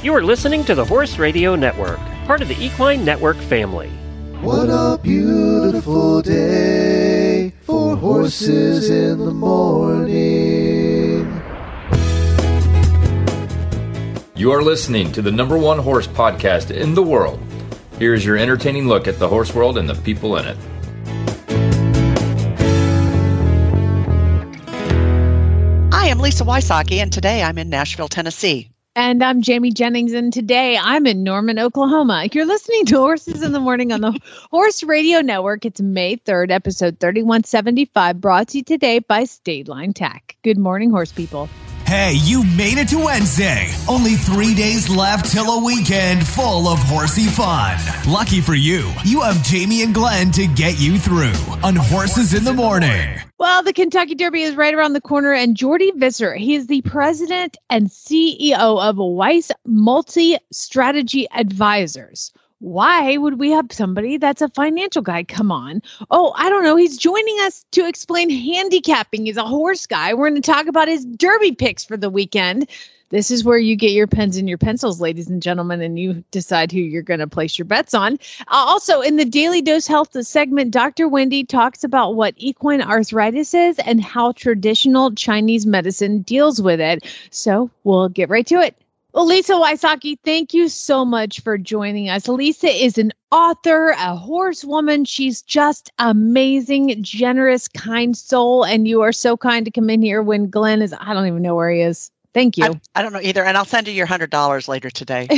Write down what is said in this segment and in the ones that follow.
You are listening to the Horse Radio Network, part of the Equine Network family. What a beautiful day for horses in the morning. You are listening to the number one horse podcast in the world. Here is your entertaining look at the horse world and the people in it. I'm Lisa Wysocky, and today I'm in Nashville, Tennessee. And I'm Jamie Jennings, and today I'm in Norman, Oklahoma. You're listening to Horses in the Morning on the Horse Radio Network. It's May 3rd, episode 3175, brought to you today by State Line Tack. Good morning, horse people. Hey, you made it to Wednesday. Only three days left till a weekend full of horsey fun. Lucky for you, you have Jamie and Glenn to get you through on Horses in the Morning. Well, the Kentucky Derby is right around the corner, and Jordi Visser, he is the president and CEO of Weiss Multi Strategy Advisers. Why would we have somebody that's a financial guy come on? Oh, I don't know. He's joining us to explain handicapping. He's a horse guy. We're going to talk about his derby picks for the weekend. This is where you get your pens and your pencils, ladies and gentlemen, and you decide who you're going to place your bets on. Uh, also, in the Daily Dose Health segment, Dr. Wendy talks about what equine arthritis is and how traditional Chinese medicine deals with it. So we'll get right to it. Well, Lisa Wysocky, thank you so much for joining us. Lisa is an author, a horsewoman. She's just amazing, generous, kind soul. And you are so kind to come in here when Glenn is, I don't even know where he is. Thank you. I, I don't know either, and I'll send you your hundred dollars later today.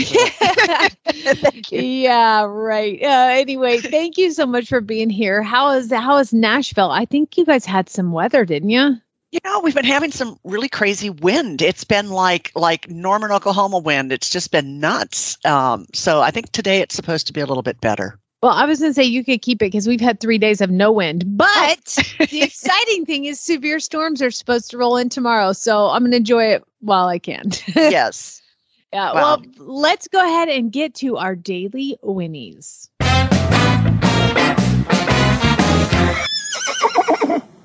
thank you. Yeah, right. Uh, anyway, thank you so much for being here. How is how is Nashville? I think you guys had some weather, didn't you? You know, we've been having some really crazy wind. It's been like like Norman, Oklahoma wind. It's just been nuts. Um, so I think today it's supposed to be a little bit better. Well, I was going to say you could keep it because we've had three days of no wind. But the exciting thing is severe storms are supposed to roll in tomorrow. So I'm going to enjoy it while I can. yes. Yeah. Wow. Well, let's go ahead and get to our daily whinnies.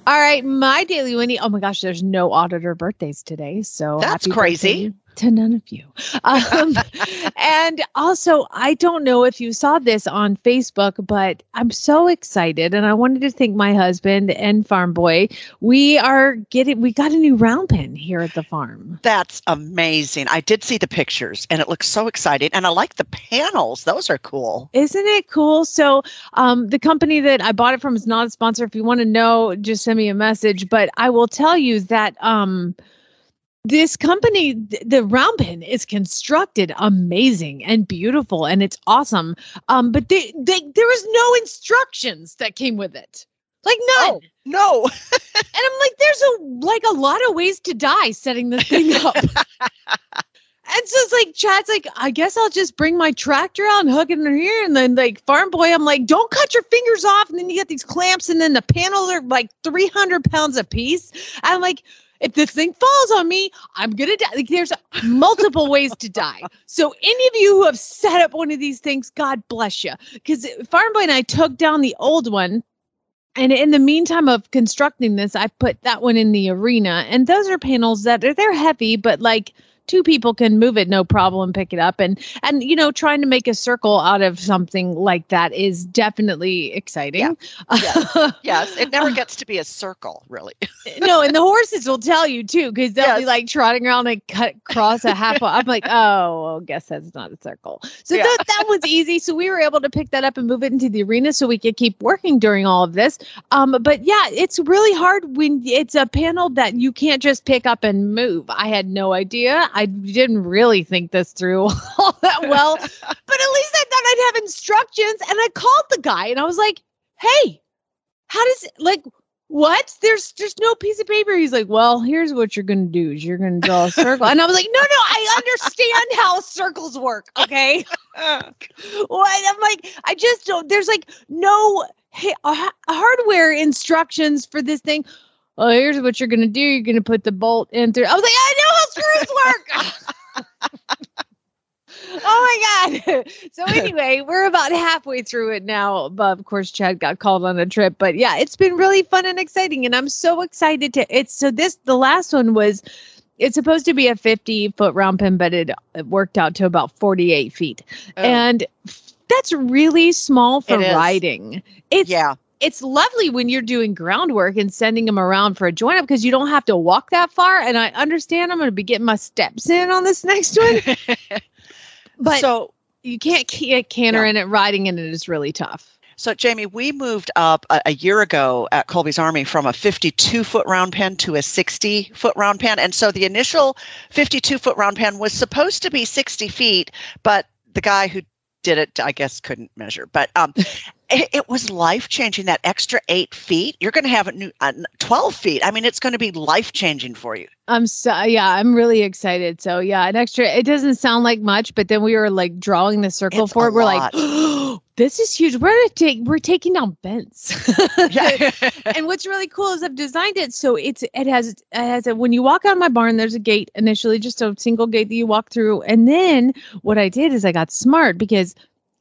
All right, my daily whinnie. Oh my gosh, there's no auditor birthdays today, so that's crazy to none of you. Um, and also, I don't know if you saw this on Facebook, but I'm so excited, and I wanted to thank my husband and farm boy. We are getting, we got a new round pen here at the farm. That's amazing. I did see the pictures, and it looks so exciting. And I like the panels; those are cool. Isn't it cool? So, um, the company that I bought it from is not a sponsor. If you want to know, just send me a message. But I will tell you that. Um, this company the round pen is constructed amazing and beautiful and it's awesome. Um but they, they there was no instructions that came with it. Like none. Oh, no. And i'm like there's a like a lot of ways to die setting this thing up. And so it's like chad's like i guess i'll just bring my tractor out and hook it in here and then like farm boy i'm like don't cut your fingers off and then you get these clamps and then the panels are like 300 pounds a piece i'm like if this thing falls on me, I'm gonna die. Like there's multiple ways to die. So any of you who have set up one of these things, God bless you. Because Farm Boy and I took down the old one. And in the meantime of constructing this, I put that one in the arena. And those are panels that are they're heavy, but like two people can move it no problem pick it up. And and you know trying to make a circle out of something like that is definitely exciting. Yeah. yes. yes. It never gets to be a circle really. No and the horses will tell you too because they'll yes. be like trotting around and cut cross a half i'm like oh well, guess that's not a circle. So yeah. that, that was easy. So we were able to pick that up and move it into the arena so we could keep working during all of this. Um but yeah it's really hard when it's a panel that you can't just pick up and move. I had no idea I didn't really think this through all that well, but at least I thought I'd have instructions. And I called the guy and I was like, hey, how does like what? There's just no piece of paper. He's like, well, here's what you're gonna do is you're gonna draw a circle. And I was like, no, no, I understand how circles work. Okay. what? I'm like, I just don't there's like no hey, uh, hardware instructions for this thing well, here's what you're gonna do. You're gonna put the bolt in through. I was like, I know how screws work. oh my god. So anyway, we're about halfway through it now. But of course, Chad got called on a trip. But yeah, it's been really fun and exciting. And I'm so excited to it's so this the last one was it's supposed to be a 50 foot round pen, but it, it worked out to about 48 feet. Oh. And that's really small for It riding. It's yeah. It's lovely when you're doing groundwork and sending them around for a join up because you don't have to walk that far. And I understand I'm going to be getting my steps in on this next one, but so you can't ca- canter Yeah. in it. Riding in it is really tough. So, Jamie, we moved up a, a year ago at Colby's Army from a 52 foot round pen to a 60 foot round pen. And so the initial 52 foot round pen was supposed to be 60 feet, but the guy who did it, I guess, couldn't measure. But um, it, it was life changing. That extra eight feet, you're going to have a new uh, 12 feet. I mean, it's going to be life changing for you. I'm so yeah, I'm really excited. So yeah, an extra. It doesn't sound like much, but then we were like drawing the circle It's for it. We're lot. like, this is huge. We're gonna take. We're taking down bents. Yeah. and what's really cool is I've designed it so it's it has it has a when you walk out of my barn, there's a gate initially, just a single gate that you walk through, and then what I did is I got smart because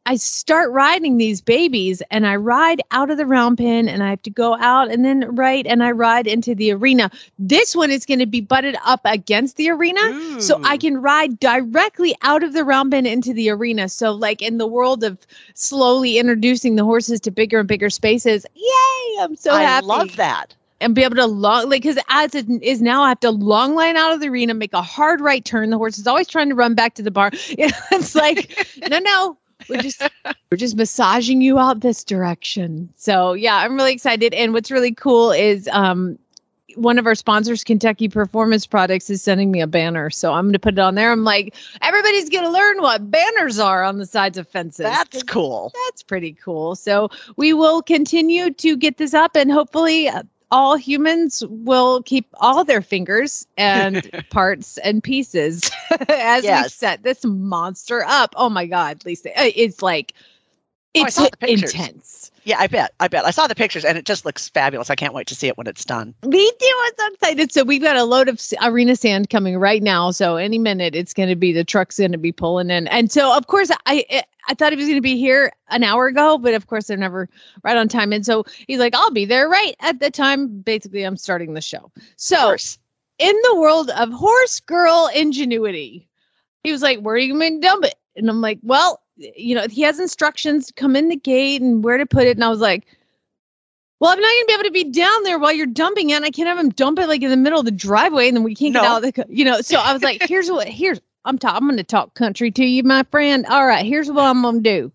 I start riding these babies and I ride out of the round pen and I have to go out and then right and I ride into the arena. This one is going to be butted up against the arena so I can ride directly out of the round pen into the arena. So like in the world of slowly introducing the horses to bigger and bigger spaces. Yay, I'm so I happy love that. and be able to long like because as it is now i have to long line out of the arena make a hard right turn the horse is always trying to run back to the bar it's like no no we're just we're just massaging you out this direction so yeah i'm really excited and what's really cool is um one of our sponsors, Kentucky Performance Products, is sending me a banner. So I'm going to put it on there. I'm like, everybody's going to learn what banners are on the sides of fences. That's cool. That's pretty cool. So we will continue to get this up, and hopefully, uh, all humans will keep all their fingers and parts and pieces as we set this monster up. Oh my God, Lisa, uh, it's like I Oh, it's saw the pictures. intense. Yeah, I bet. I bet. I saw the pictures and it just looks fabulous. I can't wait to see it when it's done. Me too. I'm so excited. So we've got a load of arena sand coming right now. So any minute it's going to be the truck's going to be pulling in. And so of course I I- I thought he was going to be here an hour ago, but of course they're never right on time. And so he's like, I'll be there right at the time. Basically, I'm starting the show. So in the world of horse girl ingenuity, he was like, Where are you going to dump it? And I'm like, Well, you know, he has instructions to come in the gate and where to put it. And I was like, well, I'm not going to be able to be down there while you're dumping it. And I can't have him dump it like in the middle of the driveway, and then we can't get No. out of the, you know. So I was like, "Here's what. Here's I'm talking. I'm going to talk country to you, my friend. All right, here's what I'm going to do.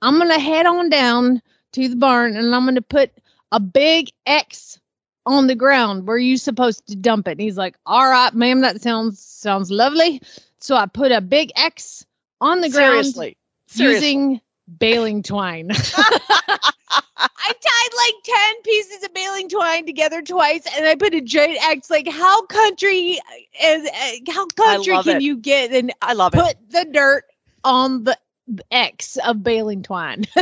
I'm going to head on down to the barn, and I'm going to put a big X on the ground where you're supposed to dump it." And he's like, "All right, ma'am, that sounds sounds lovely." So I put a big X on the ground Seriously. Seriously. using baling twine. I tied like 10 pieces of baling twine together twice and I put a giant X. Like, how country is uh, how country can it. you get and I love it. put the dirt on the X of baling twine?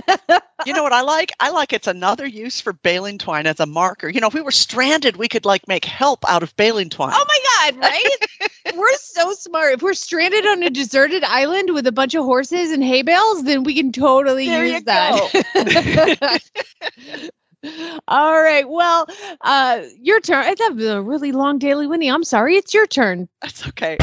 You know what I like? I like it's another use for baling twine as a marker. You know, if we were stranded, we could like make help out of baling twine. oh my God, right? we're so smart. If we're stranded on a deserted island with a bunch of horses and hay bales, then we can totally There use you that. All right. Well, uh, your turn. I thought it was a really long daily Whinnie. I'm sorry. It's your turn. That's okay.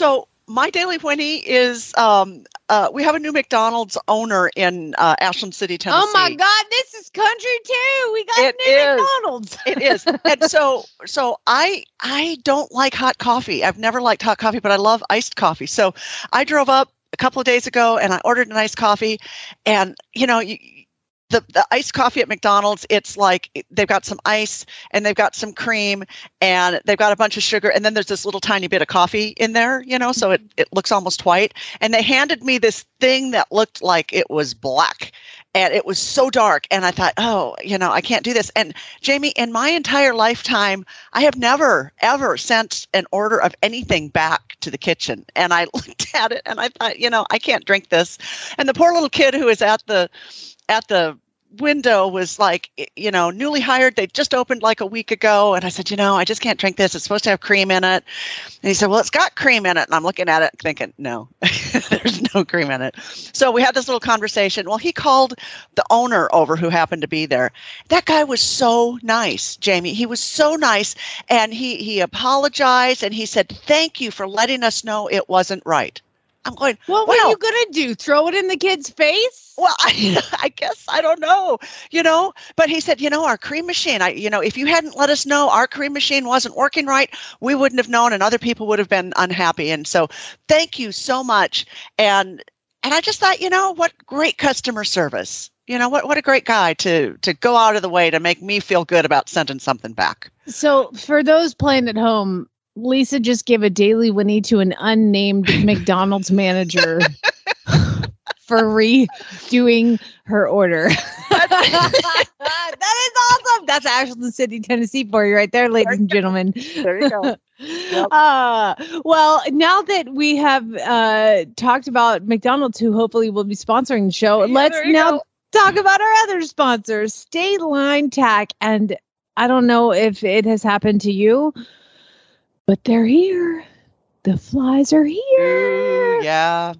So my daily Whinnie is um, uh, we have a new McDonald's owner in uh, Ashland City, Tennessee. Oh my God, this is country too. We got It new is. McDonald's. it is and so so i i don't like hot coffee i've never liked hot coffee but i love iced coffee so i drove up a couple of days ago and i ordered an iced coffee and you know you, the, the iced coffee at McDonald's, it's like they've got some ice and they've got some cream and they've got a bunch of sugar and then there's this little tiny bit of coffee in there, you know, so it, it looks almost white. And they handed me this thing that looked like it was black and it was so dark. And I thought, oh, you know, I can't do this. And Jamie, in my entire lifetime, I have never, ever sent an order of anything back to the kitchen. And I looked at it and I thought, you know, I can't drink this. And the poor little kid who was at the, at the window was like, you know, newly hired. They just opened like a week ago. And I said, you know, I just can't drink this. It's supposed to have cream in it. And he said, well, it's got cream in it. And I'm looking at it thinking, no, there's no cream in it. So we had this little conversation. Well, he called the owner over who happened to be there. That guy was so nice, Jamie. He was so nice. And he, he apologized and he said, thank you for letting us know it wasn't right. I'm going, well, what are you going to do? Throw it in the kid's face? Well, I, I guess I don't know, you know, but he said, you know, our cream machine, I, you know, if you hadn't let us know our cream machine wasn't working right, we wouldn't have known and other people would have been unhappy. And so thank you so much. And, and I just thought, you know, what great customer service. You know, what, what a great guy to, to go out of the way to make me feel good about sending something back. So for those playing at home, Lisa just gave a daily Whinnie to an unnamed McDonald's manager for redoing her order. that is awesome. That's Ashland City, Tennessee for you right there, ladies and gentlemen. There you go. Yep. Uh, well, now that we have uh, talked about McDonald's, who hopefully will be sponsoring the show, yeah, let's now go. talk about our other sponsors, State Line Tack. And I don't know if it has happened to you, but they're here. The flies are here. Ooh, yeah.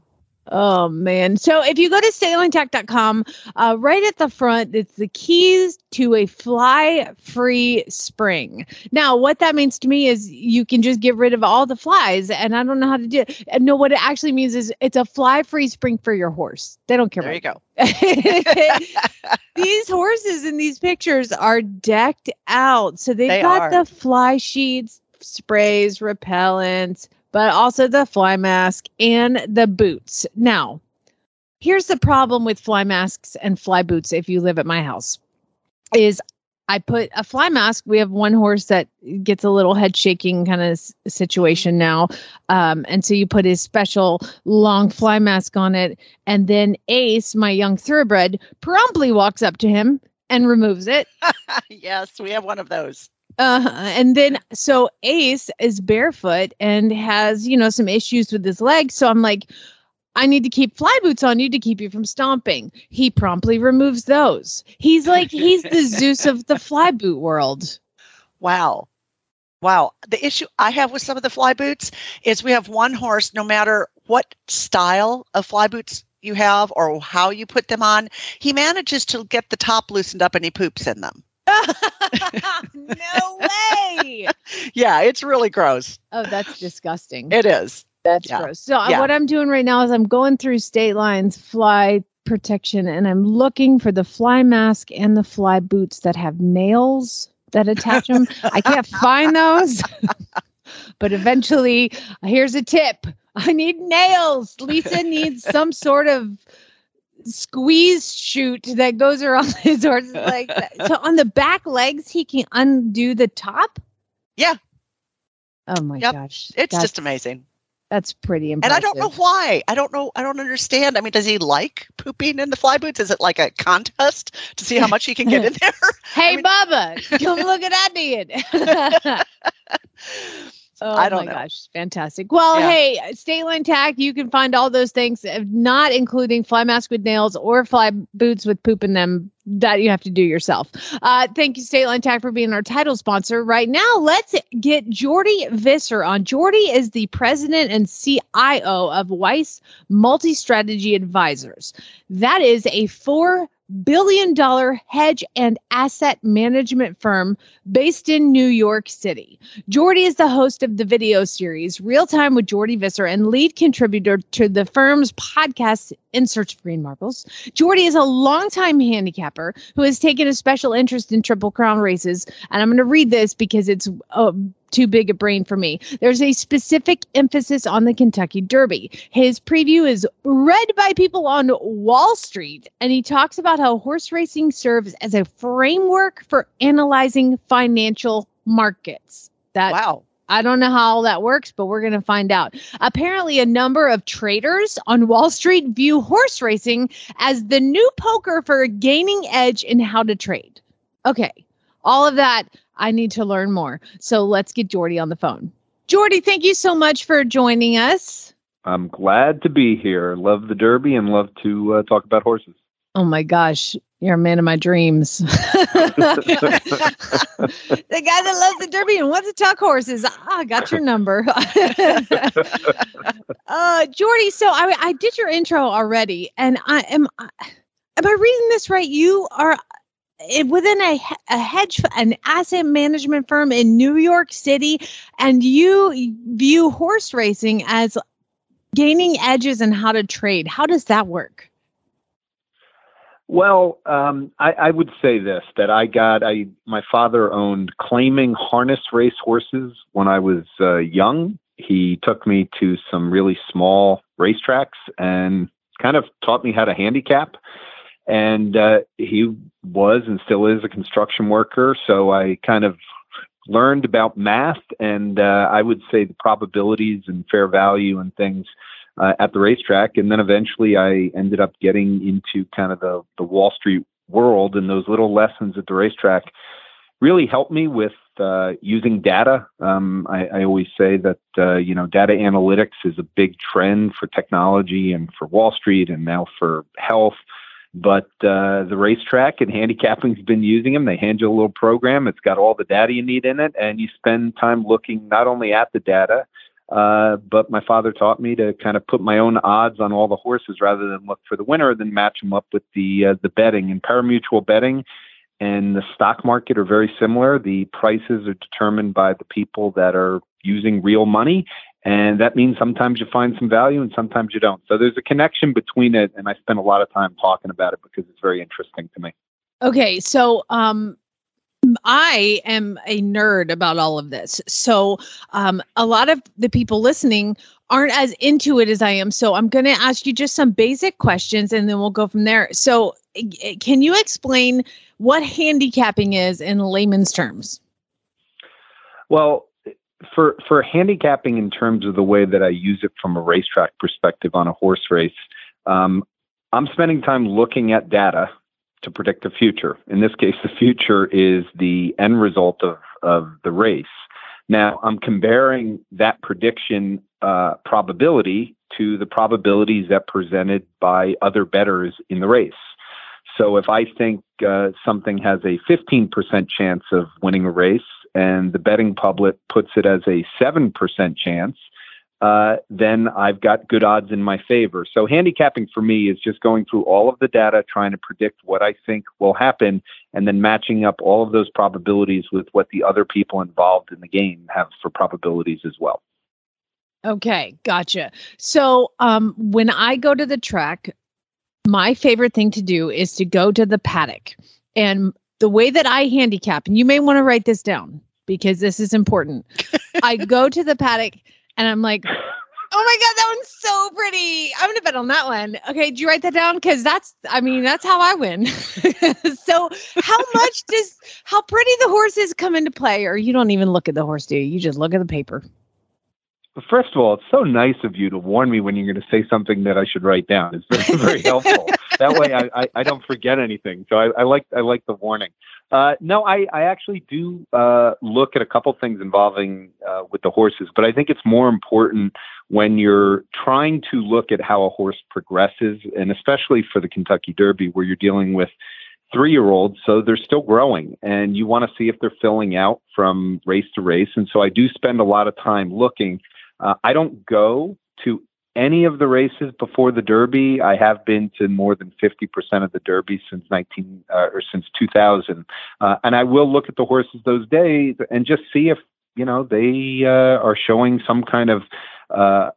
Oh man. So if you go to statelinetack.com, uh, right at the front, it's the keys to a fly free spring. Now, what that means to me is you can just get rid of all the flies. And I don't know how to do it. And no, what it actually means is it's a fly free spring for your horse. They don't care. There you go. these horses in these pictures are decked out. So they've they got are. the fly sheets, sprays, repellents, but also the fly mask and the boots. Now, here's the problem with fly masks and fly boots if you live at my house is I put a fly mask. We have one horse that gets a little head shaking kind of situation now. Um, and so you put his special long fly mask on it. And then Ace, my young thoroughbred, promptly walks up to him and removes it. yes, we have one of those. Uh, and then so Ace is barefoot and has, you know, some issues with his legs. So I'm like, I need to keep fly boots on you to keep you from stomping. He promptly removes those. He's like, he's the Zeus of the fly boot world. Wow. Wow. The issue I have with some of the fly boots is we have one horse, no matter what style of fly boots you have or how you put them on, he manages to get the top loosened up and he poops in them. no way. yeah, it's really gross. Oh, that's disgusting. It is. That's yeah. gross. So uh, yeah. what I'm doing right now is I'm going through State Line's fly protection and I'm looking for the fly mask and the fly boots that have nails that attach them. I can't find those. but eventually, here's a tip. I need nails. Lisa needs some sort of squeeze chute that goes around his horse's legs. so on the back legs, he can undo the top. Yeah. Oh my yep. gosh. It's that's, just amazing. That's pretty impressive. And I don't know why. I don't know. I don't understand. I mean, does he like pooping in the fly boots? Is it like a contest to see how much he can get in there? hey, I mean, Bubba, come look at that dude. Oh I don't my know. gosh, fantastic. Well, yeah. hey, State Line Tack, you can find all those things, uh, not including fly mask with nails or fly boots with poop in them. That you have to do yourself. Uh, thank you, State Line Tack, for being our title sponsor. Right now, let's get Jordi Visser on. Jordi is the president and CIO of Weiss Multi Strategy Advisers. That is a four billion dollar hedge and asset management firm based in New York City. Jordi is the host of the video series Real Time with Jordi Visser and lead contributor to the firm's podcast In Search of Green Marbles. Jordi is a longtime handicapper who has taken a special interest in Triple Crown races. And I'm going to read this because it's uh, too big a brain for me. There's a specific emphasis on the Kentucky Derby. His preview is read by people on Wall Street, and he talks about how horse racing serves as a framework for analyzing financial markets. That wow. I don't know how all that works, but we're going to find out. Apparently, a number of traders on Wall Street view horse racing as the new poker for gaining edge in how to trade. Okay, all of that I need to learn more. So let's get Jordi on the phone. Jordi, thank you so much for joining us. I'm glad to be here. Love the Derby and love to uh, talk about horses. Oh my gosh, you're a man of my dreams. the guy that loves the Derby and wants to talk horses. Ah, I got your number. uh, Jordi, so I, I did your intro already, and I am. Am I reading this right? You are eh, within a, a hedge an asset management firm in New York City and you view horse racing as gaining edges and how to trade. How does that work? Well, um, I, I, would say this: that I got, I my father owned claiming harness race horses when I was uh, young. He took me to some really small racetracks and kind of taught me how to handicap. And uh, he was and still is a construction worker, so I kind of learned about math and uh, I would say the probabilities and fair value and things uh, at the racetrack. And then eventually I ended up getting into kind of the, the Wall Street world, and those little lessons at the racetrack really helped me with uh, using data. Um, I, I, always say that uh, you know data analytics is a big trend for technology and for Wall Street, and now for health. But uh, the racetrack and handicapping's been using them. They hand you a little program. It's got all the data you need in it, and you spend time looking not only at the data, uh, but my father taught me to kind of put my own odds on all the horses rather than look for the winner, then match them up with the uh, the betting and parimutuel betting. And the stock market are very similar. The prices are determined by the people that are using real money, and that means sometimes you find some value and sometimes you don't. So there's a connection between it, and I spend a lot of time talking about it because it's very interesting to me. Okay, so um, I am a nerd about all of this. So, um, a lot of the people listening aren't as into it as I am. So, I'm going to ask you just some basic questions and then we'll go from there. So, can you explain what handicapping is in layman's terms? Well, for for handicapping in terms of the way that I use it from a racetrack perspective on a horse race, um, I'm spending time looking at data to predict the future. In this case, the future is the end result of, of the race. Now, I'm comparing that prediction uh, probability to the probabilities that presented by other bettors in the race. So if I think uh, something has a 15% chance of winning a race and the betting public puts it as a 7% chance, uh, then I've got good odds in my favor. So handicapping for me is just going through all of the data, trying to predict what I think will happen, and then matching up all of those probabilities with what the other people involved in the game have for probabilities as well. Okay, gotcha. So um, when I go to the track, my favorite thing to do is to go to the paddock. And the way that I handicap, and you may want to write this down because this is important. I go to the paddock and I'm like, oh my god, that one's so pretty. I'm gonna bet on that one. Okay, do you write that down? Because that's, I mean, that's how I win. so, how much does how pretty the horses come into play, or you don't even look at the horse, do you? You just look at the paper. First of all, it's so nice of you to warn me when you're going to say something that I should write down. It's very, very helpful. that way, I, I, I, don't forget anything. So I, I like I like the warning. Uh, no, I, I actually do uh, look at a couple things involving uh, with the horses, but I think it's more important when you're trying to look at how a horse progresses, and especially for the Kentucky Derby, where you're dealing with three year olds, so they're still growing, and you want to see if they're filling out from race to race. And so I do spend a lot of time looking. Uh, I don't go to any of the races before the Derby. I have been to more than 50% of the Derby since 19 uh, or since 2000. Uh, and I will look at the horses those days and just see if, you know, they uh, are showing some kind of, uh,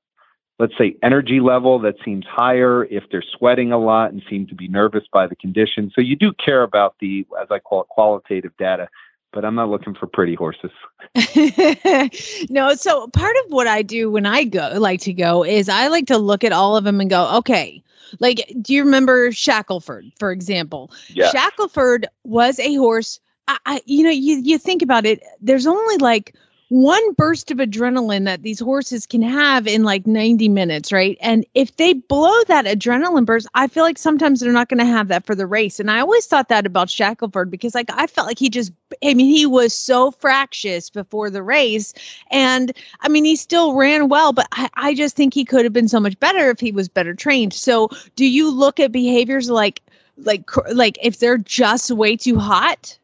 let's say, energy level that seems higher, if they're sweating a lot and seem to be nervous by the condition. So you do care about the, as I call it, qualitative data but I'm not looking for pretty horses. no, so part of what I do when I go like to go is I like to look at all of them and go, okay, like do you remember Shackleford, for example? Yeah. Shackleford was a horse. I, I you know, you you think about it, there's only like one burst of adrenaline that these horses can have in like 90 minutes, right? And if they blow that adrenaline burst, I feel like sometimes they're not going to have that for the race. And I always thought that about Shackleford because like I felt like he just I mean he was so fractious before the race and I mean he still ran well, but I, I just think he could have been so much better if he was better trained. So do you look at behaviors like like like if they're just way too hot?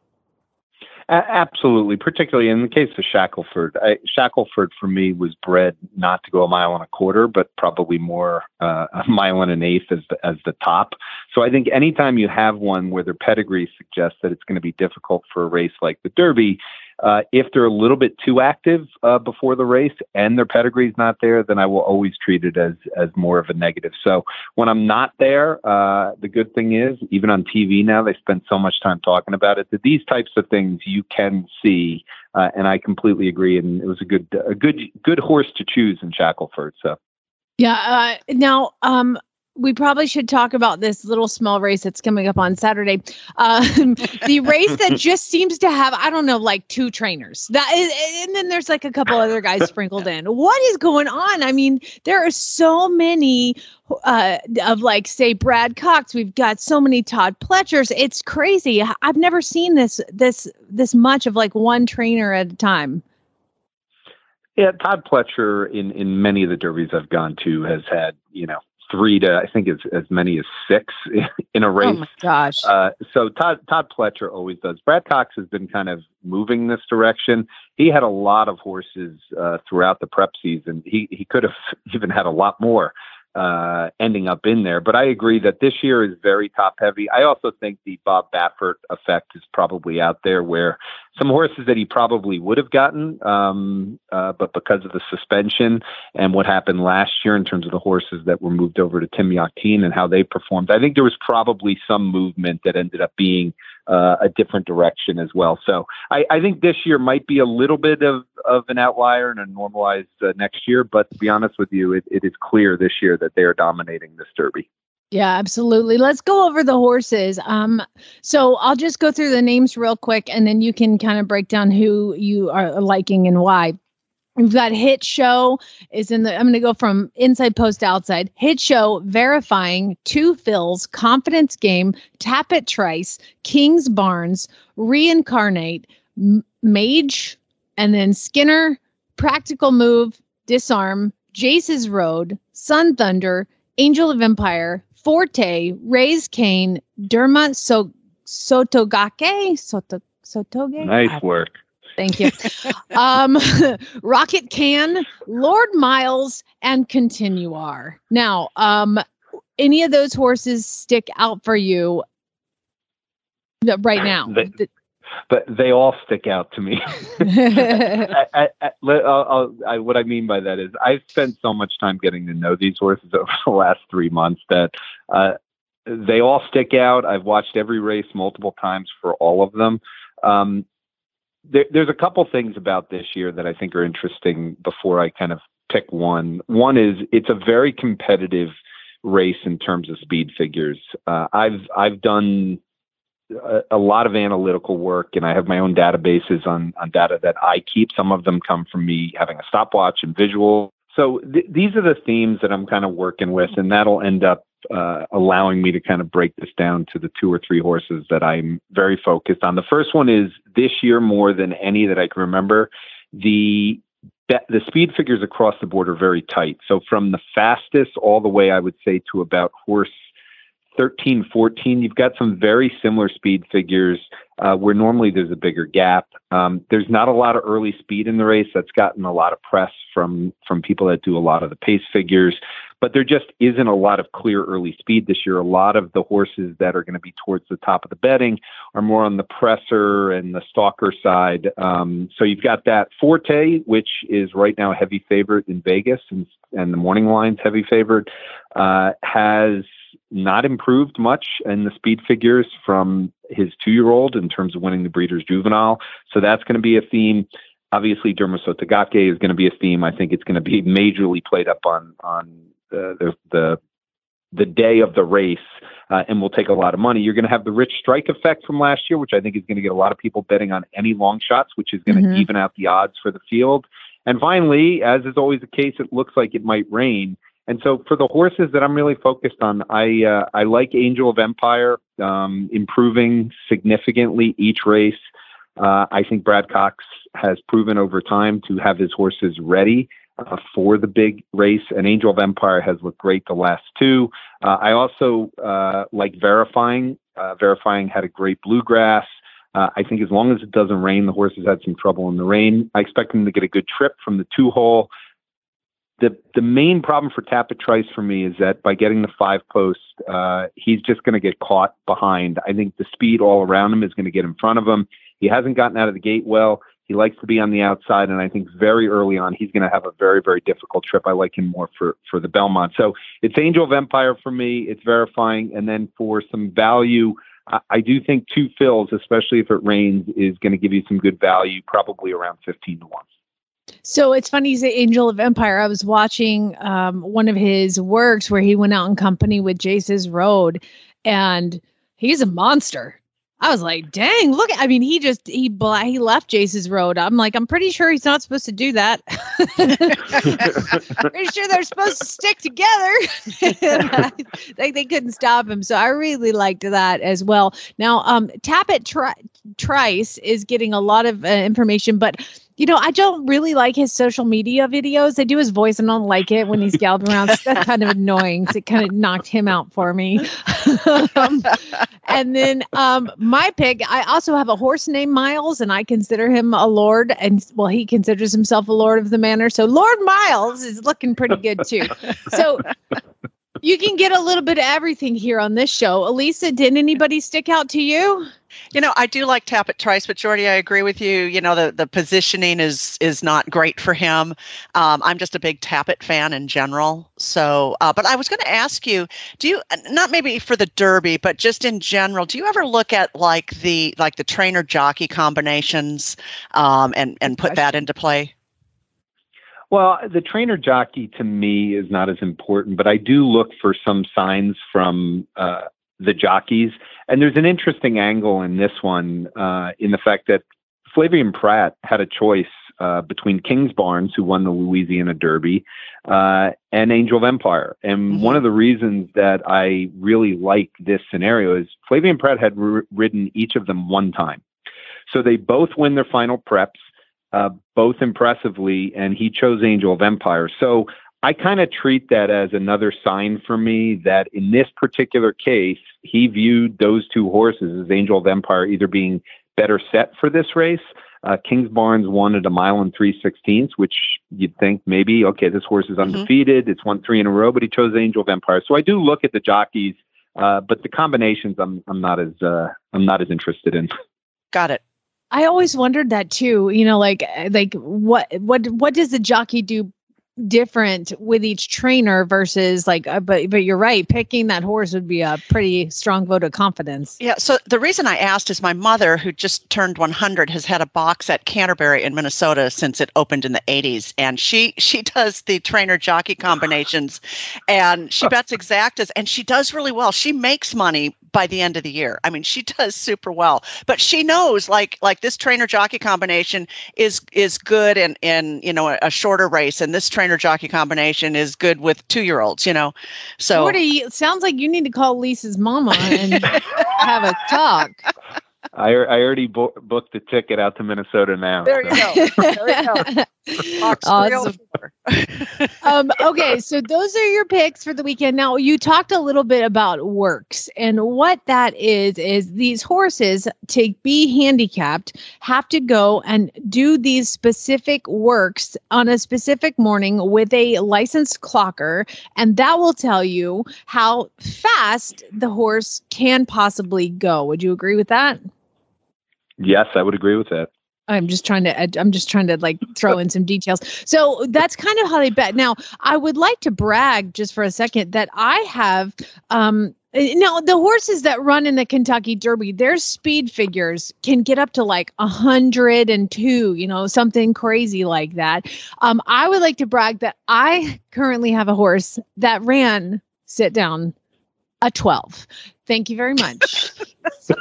Absolutely, particularly in the case of Shackleford. I, Shackleford for me was bred not to go a mile and a quarter, but probably more uh, a mile and an eighth as the, as the top. So I think anytime you have one where their pedigree suggests that it's going to be difficult for a race like the Derby, uh, if they're a little bit too active uh, before the race and their pedigree's not there, then I will always treat it as as more of a negative. So when I'm not there, uh, the good thing is even on TV now they spend so much time talking about it that these types of things you can see, uh, and I completely agree. And it was a good a good good horse to choose in Shackleford. So. Yeah. Uh, now, um, we probably should talk about this little small race that's coming up on Saturday. Um, the race that just seems to have, I don't know, like two trainers. That is, and then there's like a couple other guys sprinkled in. What is going on? I mean, there are so many uh, of like, say, Brad Cox. We've got so many Todd Pletchers. It's crazy. I've never seen this this this much of like one trainer at a time. Yeah, Todd Pletcher in in many of the derbies I've gone to has had you know three to I think as as many as six in a race. Oh my gosh! Uh, so Todd Todd Pletcher always does. Brad Cox has been kind of moving this direction. He had a lot of horses uh, throughout the prep season. He he could have even had a lot more uh, ending up in there. But I agree that this year is very top heavy. I also think the Bob Baffert effect is probably out there where some horses that he probably would have gotten, um, uh, but because of the suspension and what happened last year in terms of the horses that were moved over to Tim Yakteen and how they performed, I think there was probably some movement that ended up being uh, a different direction as well. So I, I, think this year might be a little bit of, of an outlier and a normalized uh, next year. But to be honest with you, it, it is clear this year that they are dominating this Derby. Yeah, absolutely. Let's go over the horses. Um, so I'll just go through the names real quick, and then you can kind of break down who you are liking and why. We've got Hit Show is in the. I'm going to go from inside post to outside. Hit Show verifying Two Phil's, confidence game, Tapit Trice, Kings Barnes, reincarnate, M- mage, and then Skinner, practical move, disarm, Jace's Road, Sun Thunder, Angel of Empire, Forte, Raise Cain, Derma so- Sotogake, Soto- Sotoge. Nice work. Thank you. um, Rocket Can, Lord Miles, and Continuar. Now, um, any of those horses stick out for you right now? They, but they all stick out to me. I, I, I, I, what I mean by that is I've spent so much time getting to know these horses over the last three months that uh, they all stick out. I've watched every race multiple times for all of them. Um, there, there's a couple things about this year that I think are interesting before I kind of pick one. One is it's a very competitive race in terms of speed figures. Uh, I've I've done a, a, lot of analytical work, and I have my own databases on on data that I keep. Some of them come from me having a stopwatch and visual. So th- these are the themes that I'm kind of working with, and that'll end up uh, allowing me to kind of break this down to the two or three horses that I'm very focused on. The first one is this year more than any that I can remember. The the speed figures across the board are very tight. So from the fastest all the way, I would say to about horse 13, 14, you've got some very similar speed figures uh, where normally there's a bigger gap. Um, there's not a lot of early speed in the race. That's gotten a lot of press from from people that do a lot of the pace figures, but there just isn't a lot of clear early speed this year. A lot of the horses that are going to be towards the top of the betting are more on the presser and the stalker side. Um, so you've got that Forte, which is right now a heavy favorite in Vegas, and, and the morning line's heavy favorite, uh, has not improved much in the speed figures from his two year old in terms of winning the Breeders' Juvenile. So that's going to be a theme. Obviously, Derma Sotogake is going to be a theme. I think it's going to be majorly played up on on the the, the, the day of the race, uh, and will take a lot of money. You're going to have the rich strike effect from last year, which I think is going to get a lot of people betting on any long shots, which is going to mm-hmm. even out the odds for the field. And finally, as is always the case, it looks like it might rain. And so for the horses that I'm really focused on, I uh, I like Angel of Empire um, improving significantly each race. Uh, I think Brad Cox has proven over time to have his horses ready uh, for the big race, and Angel of Empire has looked great the last two. Uh, I also uh, like verifying. Uh, verifying had a great bluegrass. I think as long as it doesn't rain, the horses had some trouble in the rain. I expect them to get a good trip from the two hole. The the main problem for Tapit Trice for me is that by getting the five post, uh, he's just going to get caught behind. I think the speed all around him is going to get in front of him. He hasn't gotten out of the gate well. He likes to be on the outside, and I think very early on he's going to have a very, very difficult trip. I like him more for for the Belmont. So it's Angel of Empire for me. It's verifying, and then for some value, I, do think Two Phil's, especially if it rains, is going to give you some good value, probably around fifteen to one. So it's funny you say Angel of Empire. I was watching um, one of his works where he went out in company with Jace's Road, and he's a monster. I was like, dang, look. I mean, he just he he left Jace's road. I'm like, I'm pretty sure he's not supposed to do that. pretty sure they're supposed to stick together. they, they couldn't stop him. So I really liked that as well. Now, um, Tapit Tri- Trice is getting a lot of uh, information, but you know, I don't really like his social media videos. They do his voice and I don't like it when he's galloping around. So that's kind of annoying. It kind of knocked him out for me. um, and then um, my pick, I also have a horse named Miles, and I consider him a lord. And well, he considers himself a lord of the manor. So Lord Miles is looking pretty good too. So you can get a little bit of everything here on this show. Elisa, did anybody stick out to you? You know, I do like Tapit Trice, but Jordi, I agree with you. You know, the, the positioning is is not great for him. Um, I'm just a big Tapit fan in general. So, uh, but I was going to ask you, do you not maybe for the Derby, but just in general, do you ever look at like the like the trainer jockey combinations um, and and put that into play? Well, the trainer jockey to me is not as important, but I do look for some signs from uh, the jockeys. And there's an interesting angle in this one uh, in the fact that Flavien Prat had a choice uh, between Kingsbarns, who won the Louisiana Derby, uh, and Angel of Empire. And mm-hmm. one of the reasons that I really like this scenario is Flavien Prat had r- ridden each of them one time. So they both win their final preps, uh, both impressively, and he chose Angel of Empire. So I kind of treat that as another sign for me that in this particular case, he viewed those two horses as Angel of Empire either being better set for this race. Uh, Kingsbarns wanted a mile and three sixteenths, which you'd think maybe, okay, this horse is mm-hmm. undefeated. Mm-hmm. It's won three in a row, but he chose Angel of Empire. So I do look at the jockeys, uh, but the combinations I'm I'm not as uh, I'm not as interested in. Got it. I always wondered that too. You know, like like what what what does the jockey do different with each trainer versus like uh, but but you're right picking that horse would be a pretty strong vote of confidence. Yeah so the reason i asked is my mother who just turned 100 has had a box at canterbury in minnesota since it opened in the 80s and she she does the trainer jockey combinations and she bets exactas and she does really well. She makes money by the end of the year. I mean, she does super well, but she knows like like this trainer jockey combination is is good in in you know a, a shorter race, and this trainer jockey combination is good with two year olds. You know, so Jordi, sounds like you need to call Lisa's mama and have a talk. I, I already bo- booked the ticket out to Minnesota now. There you go. There you go. awesome. um, okay, so those are your picks for the weekend. Now, you talked a little bit about works, and what that is is these horses to be handicapped have to go and do these specific works on a specific morning with a licensed clocker, and that will tell you how fast the horse can possibly go. Would you agree with that? Yes, I would agree with that. I'm just trying to I'm just trying to like throw in some details. So that's kind of how they bet. Now, I would like to brag just for a second that I have um now the horses that run in the Kentucky Derby, their speed figures can get up to like a hundred and two, you know, something crazy like that. Um, I would like to brag that I currently have a horse that ran sit down a 12. Thank you very much.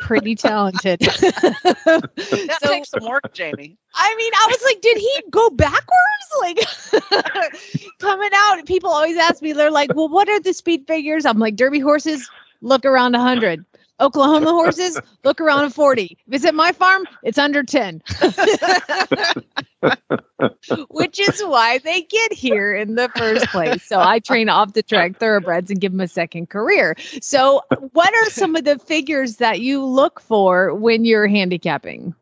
pretty talented. that so, takes some work, Jamie. I mean, I was like, did he go backwards? Like coming out, people always ask me, they're like, well, what are the speed figures? I'm like, Derby horses look around 100. Oklahoma horses look around 40. If it's at my farm, it's under 10. which is why they get here in the first place. So I train off the track thoroughbreds and give them a second career. So, what are some of the figures that you look for when you're handicapping?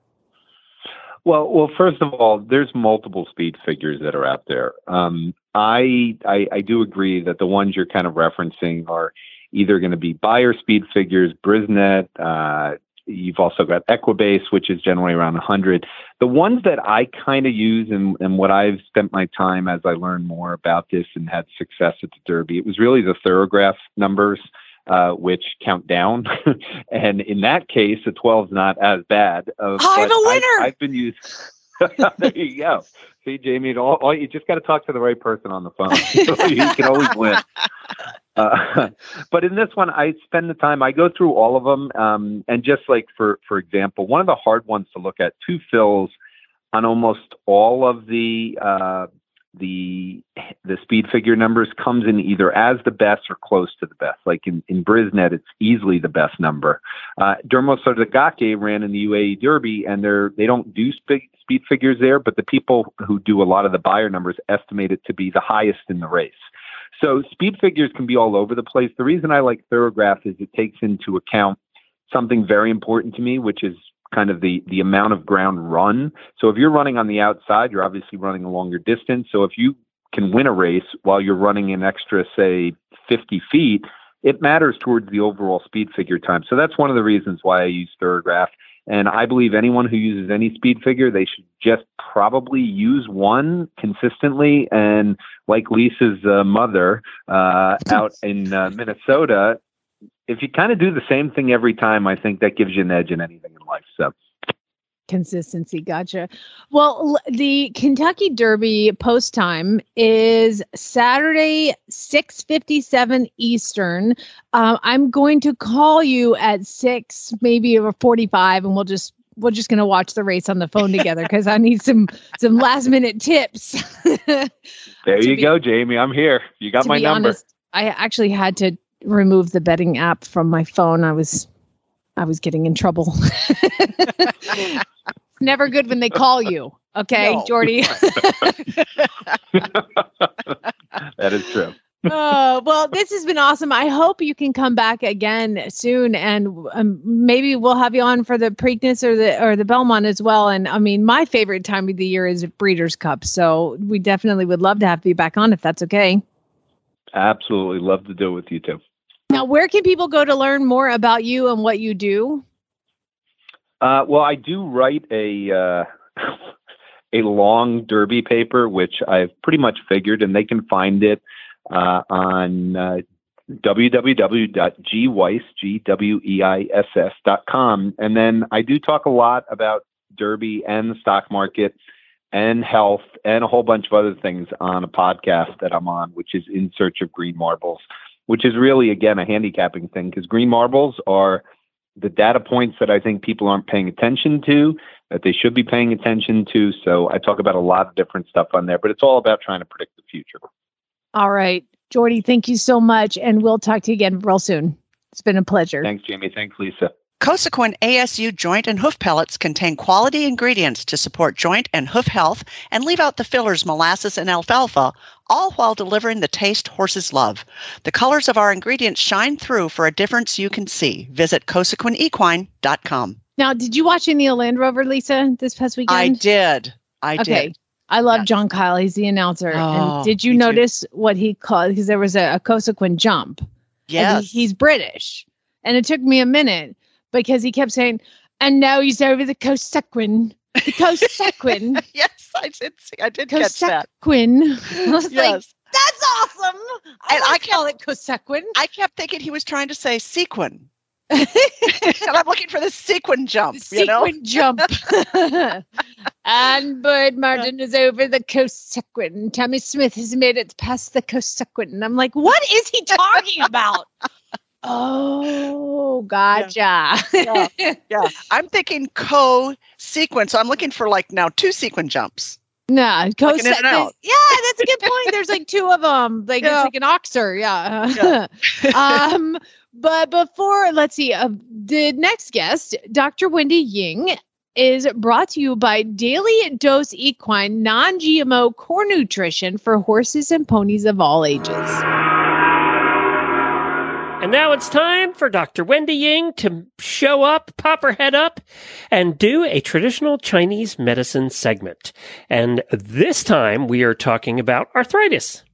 Well, well, first of all, there's multiple speed figures that are out there. Um, I, I I do agree that the ones you're kind of referencing are either going to be Beyer speed figures, Brisnet. Uh, you've also got Equibase, which is generally around 100. The ones that I kind of use and, and what I've spent my time as I learned more about this and had success at the Derby, it was really the Thoro-Graph numbers uh, which count down. and in that case, a 12 is not as bad. Uh, I'm a winner. I, have been used. there you go. See, Jamie, all, all, you just got to talk to the right person on the phone. you can always win. Uh, but in this one, I spend the time. I go through all of them, um, and just like for for example, one of the hard ones to look at, Two Phil's on almost all of the uh, the the speed figure numbers comes in either as the best or close to the best. Like in, in Brisnet, it's easily the best number. Uh, Derma Sotogake ran in the UAE Derby, and they're they don't do speed, speed figures there, but the people who do a lot of the Beyer numbers estimate it to be the highest in the race. So speed figures can be all over the place. The reason I like Thoro-Graph is it takes into account something very important to me, which is kind of the the amount of ground run. So if you're running on the outside, you're obviously running a longer distance. So if you can win a race while you're running an extra, say, 50 feet, it matters towards the overall speed figure time. So that's one of the reasons why I use Thoro-Graph. And I believe anyone who uses any speed figure, they should just probably use one consistently. And like Lisa's uh, mother uh, out in uh, Minnesota, if you kind of do the same thing every time, I think that gives you an edge in anything in life. So consistency. Gotcha. Well the kentucky derby post time is saturday 6.57 eastern. Um, i'm going to call you at 6 maybe or 45 and we'll just we're just going to watch the race on the phone together because i need some some last minute tips. There you be, go jamie. I'm here. You got my number. honest, i actually had to remove the betting app from my phone. I was I was getting in trouble. It's never good when they call you. Okay, no. Jordi. that is true. oh well this has been awesome i hope you can come back again soon and um, maybe we'll have you on for the preakness or the or the belmont as well and i mean my favorite time of the year is breeders cup so we definitely would love to have you back on if that's okay absolutely love to do it with you too now, where can people go to learn more about you and what you do? Uh, well, I do write a uh, a long derby paper, which I've pretty much figured, and they can find it uh, on uh, www.gweiss.com. And then I do talk a lot about derby and the stock market and health and a whole bunch of other things on a podcast that I'm on, which is In Search of Green Marbles which is really, again, a handicapping thing because green marbles are the data points that I think people aren't paying attention to that they should be paying attention to. So I talk about a lot of different stuff on there, but it's all about trying to predict the future. All right. Jordi, thank you so much. And we'll talk to you again real soon. It's been a pleasure. Thanks, Jamie. Thanks, Lisa. Cosequin ASU joint and hoof pellets contain quality ingredients to support joint and hoof health and leave out the fillers molasses and alfalfa, all while delivering the taste horses love. The colors of our ingredients shine through for a difference you can see. Visit cosequinequine.com. Now, did you watch any of Land Rover, Lisa, this past weekend? I did. I did. okay. did. I love yeah. John Kyle. He's the announcer. Oh, and did you notice too. what he called? Because there was a, a Cosequin jump. Yeah. He, he's British. And it took me a minute because he kept saying, and now he's over the Cosequin. The Cosequin. yes, I did see, I did catch that. Cosequin. I was yes. like, that's awesome. I and like I call it Cosequin. I kept thinking he was trying to say sequin. and I'm looking for the sequin jump. The you sequin know? jump. and Bernard Martin is over the Cosequin. Tamie Smith has made it past the Cosequin. And I'm like, what is he talking about? Oh, gotcha. Yeah. yeah. yeah. I'm thinking co sequence. So I'm looking for like now two sequin jumps. No, co like Yeah, that's a good point. There's like two of them. Like yeah. it's like an oxer. Yeah. yeah. um, but before, let's see, uh, the next guest, Dr. Wendy Ying, is brought to you by Daily Dose Equine non GMO core nutrition for horses and ponies of all ages. And now it's time for Dr. Wendy Ying to show up, pop her head up, and do a traditional Chinese medicine segment. And this time we are talking about arthritis.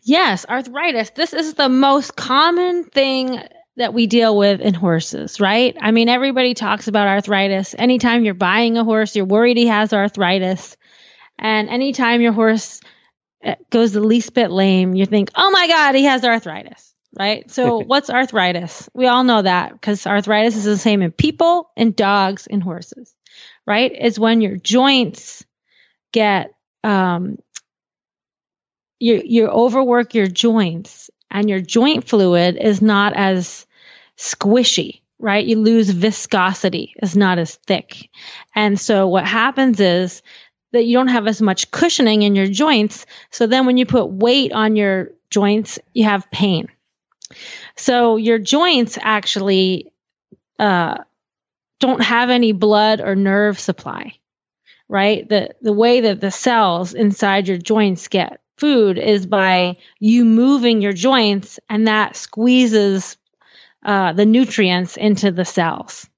Yes, arthritis. This is the most common thing that we deal with in horses, right? I mean, everybody talks about arthritis. Anytime you're buying a horse, you're worried he has arthritis. And anytime your horse uh, goes the least bit lame, you think, oh my God, he has arthritis, right? So, what's arthritis? We all know that because arthritis is the same in people, in dogs, in horses, right? It's when your joints get, um, you, you overwork your joints and your joint fluid is not as squishy, right? You lose viscosity, is not as thick. And so what happens is that you don't have as much cushioning in your joints. So then when you put weight on your joints, you have pain. So your joints actually uh, don't have any blood or nerve supply, right? The the way that the cells inside your joints get food is by you moving your joints, and that squeezes uh, the nutrients into the cells.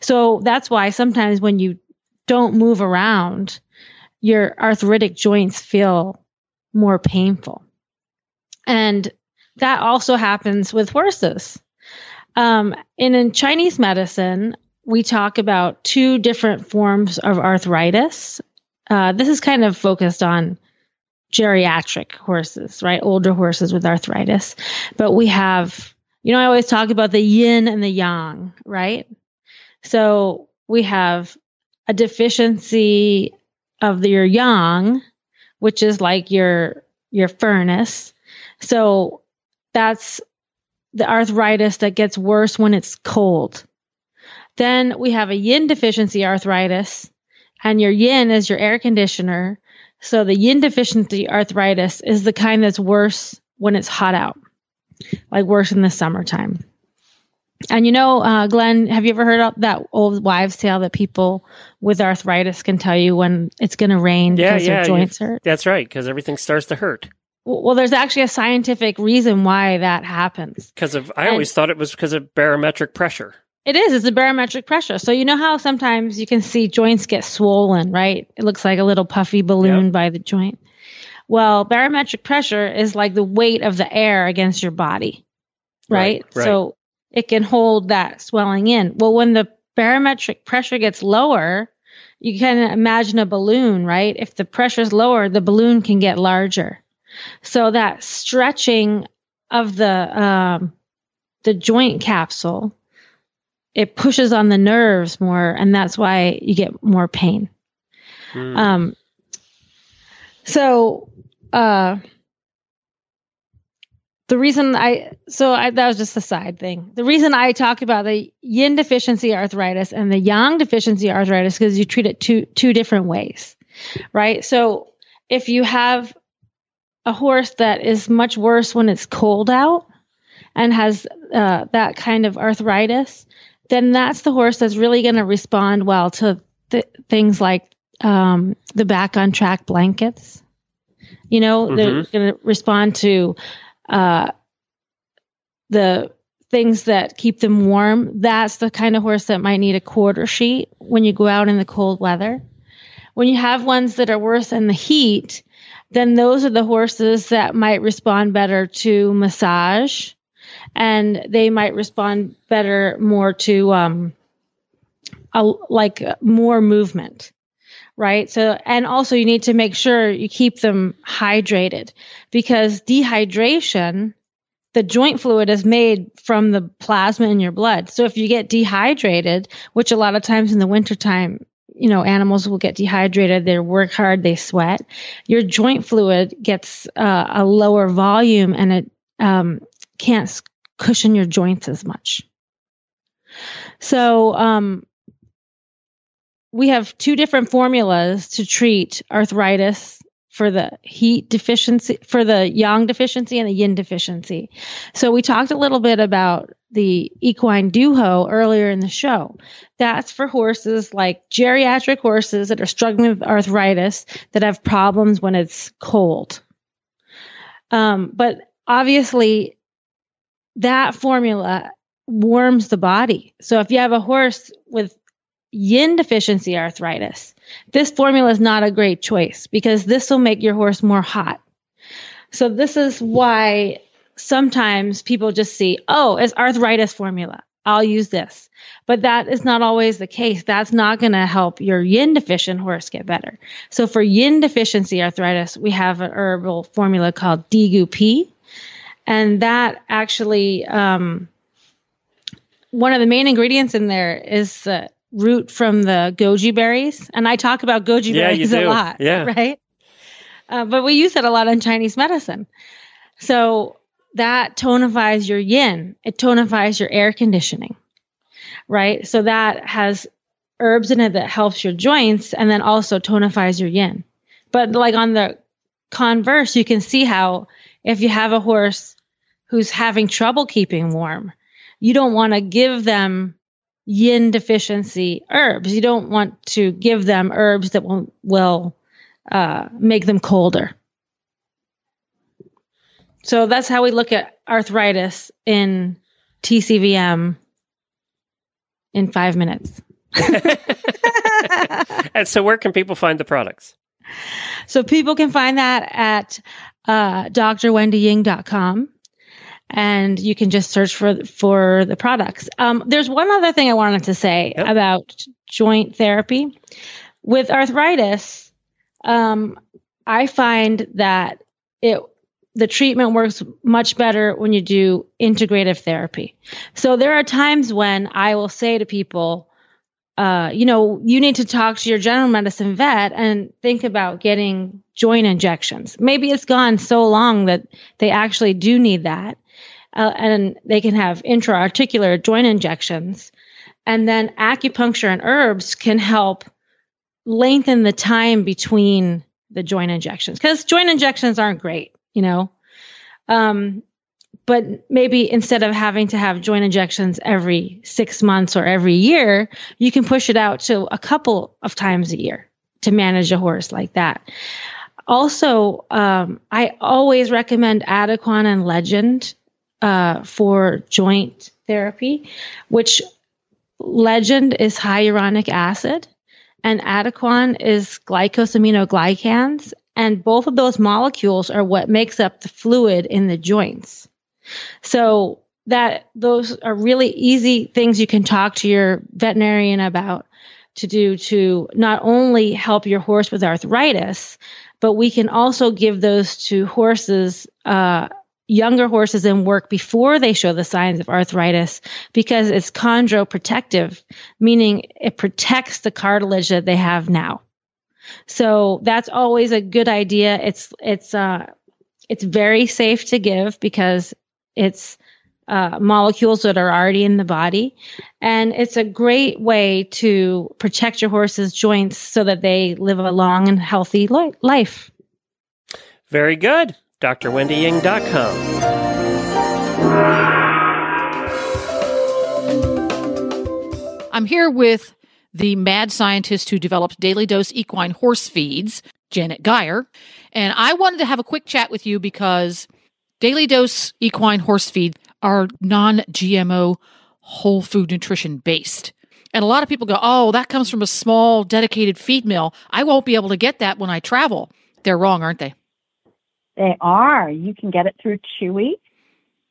So that's why sometimes when you don't move around, your arthritic joints feel more painful. And that also happens with horses. Um, and in Chinese medicine, we talk about two different forms of arthritis. Uh, this is kind of focused on geriatric horses, right? Older horses with arthritis. But we have you know, I always talk about the yin and the yang, right? So we have a deficiency of your yang, which is like your your furnace. So that's the arthritis that gets worse when it's cold. Then we have a yin deficiency arthritis, and your yin is your air conditioner. So the yin deficiency arthritis is the kind that's worse when it's hot out like worse in the summertime. And you know, uh, Glenn, have you ever heard that old wives' tale that people with arthritis can tell you when it's going to rain yeah, because yeah, their joints hurt? That's right, because everything starts to hurt. Well, there's actually a scientific reason why that happens. Because of, I and always thought it was because of barometric pressure. It is. It's a barometric pressure. So you know how sometimes you can see joints get swollen, right? It looks like a little puffy balloon yep. by the joint. Well, barometric pressure is like the weight of the air against your body, right? right, right. So it can hold that swelling in. Well, when the barometric pressure gets lower, you can imagine a balloon, right? If the pressure is lower, the balloon can get larger. So that stretching of the um, the joint capsule, it pushes on the nerves more, and that's why you get more pain. Mm. Um, so uh the reason I so I, that was just a side thing. The reason I talk about the yin deficiency arthritis and the yang deficiency arthritis because you treat it two two different ways, right? So if you have a horse that is much worse when it's cold out and has uh, that kind of arthritis, then that's the horse that's really going to respond well to th- things like um, the back on track blankets you know, mm-hmm. they're going to respond to uh, the things that keep them warm. That's the kind of horse that might need a quarter sheet when you go out in the cold weather. When you have ones that are worse in the heat, then those are the horses that might respond better to massage and they might respond better more to um, a, like more movement right? So, and also you need to make sure you keep them hydrated because dehydration, the joint fluid is made from the plasma in your blood. So if you get dehydrated, which a lot of times in the wintertime, you know, animals will get dehydrated, they work hard, they sweat. Your joint fluid gets uh, a lower volume and it um, can't cushion your joints as much. So, um, we have two different formulas to treat arthritis for the heat deficiency, for the yang deficiency and the yin deficiency. So we talked a little bit about the equine duo earlier in the show. That's for horses like geriatric horses that are struggling with arthritis that have problems when it's cold. Um, but obviously, that formula warms the body. So if you have a horse with yin deficiency arthritis, this formula is not a great choice because this will make your horse more hot. So this is why sometimes people just see, oh, it's arthritis formula. I'll use this. But that is not always the case. That's not going to help your yin deficient horse get better. So for yin deficiency arthritis, we have an herbal formula called Di Gu Pi. And that actually, um, one of the main ingredients in there is the root from the goji berries. And I talk about goji Yeah, berries a lot. Yeah. Right. Uh, but we use it a lot in Chinese medicine. So that tonifies your yin, it tonifies your air conditioning, right? So that has herbs in it that helps your joints and then also tonifies your yin. But like on the converse, you can see how if you have a horse who's having trouble keeping warm, you don't want to give them yin deficiency herbs. You don't want to give them herbs that will, will uh, make them colder. So that's how we look at arthritis in TCVM in five minutes. and so, where can people find the products? So people can find that at uh, drwendyying.com. And you can just search for for the products. Um, there's one other thing I wanted to say Yep. about joint therapy with arthritis. Um, I find that it the treatment works much better when you do integrative therapy. So there are times when I will say to people, uh, you know, you need to talk to your general medicine vet and think about getting joint injections. Maybe it's gone so long that they actually do need that. Uh, and they can have intra-articular joint injections. And then acupuncture and herbs can help lengthen the time between the joint injections because joint injections aren't great, you know. Um, but maybe instead of having to have joint injections every six months or every year, you can push it out to a couple of times a year to manage a horse like that. Also, um, I always recommend Adequan and Legend uh, for joint therapy, which Legend is hyaluronic acid and Adequan is glycosaminoglycans. And both of those molecules are what makes up the fluid in the joints. So that those are really easy things you can talk to your veterinarian about to do to not only help your horse with arthritis, but we can also give those to horses, uh, younger horses in work before they show the signs of arthritis because it's chondroprotective, meaning it protects the cartilage that they have now. So that's always a good idea. It's it's uh it's very safe to give because it's uh, molecules that are already in the body, and it's a great way to protect your horse's joints so that they live a long and healthy li- life. Very good. DrWendyYing.com. I'm here with the mad scientist who developed Daily Dose Equine Horse Feeds, Janet Geyer. And I wanted to have a quick chat with you because Daily Dose Equine Horse Feed are non GMO whole food nutrition based. And a lot of people go, oh, that comes from a small dedicated feed mill. I won't be able to get that when I travel. They're wrong, aren't they? They are. You can get it through Chewy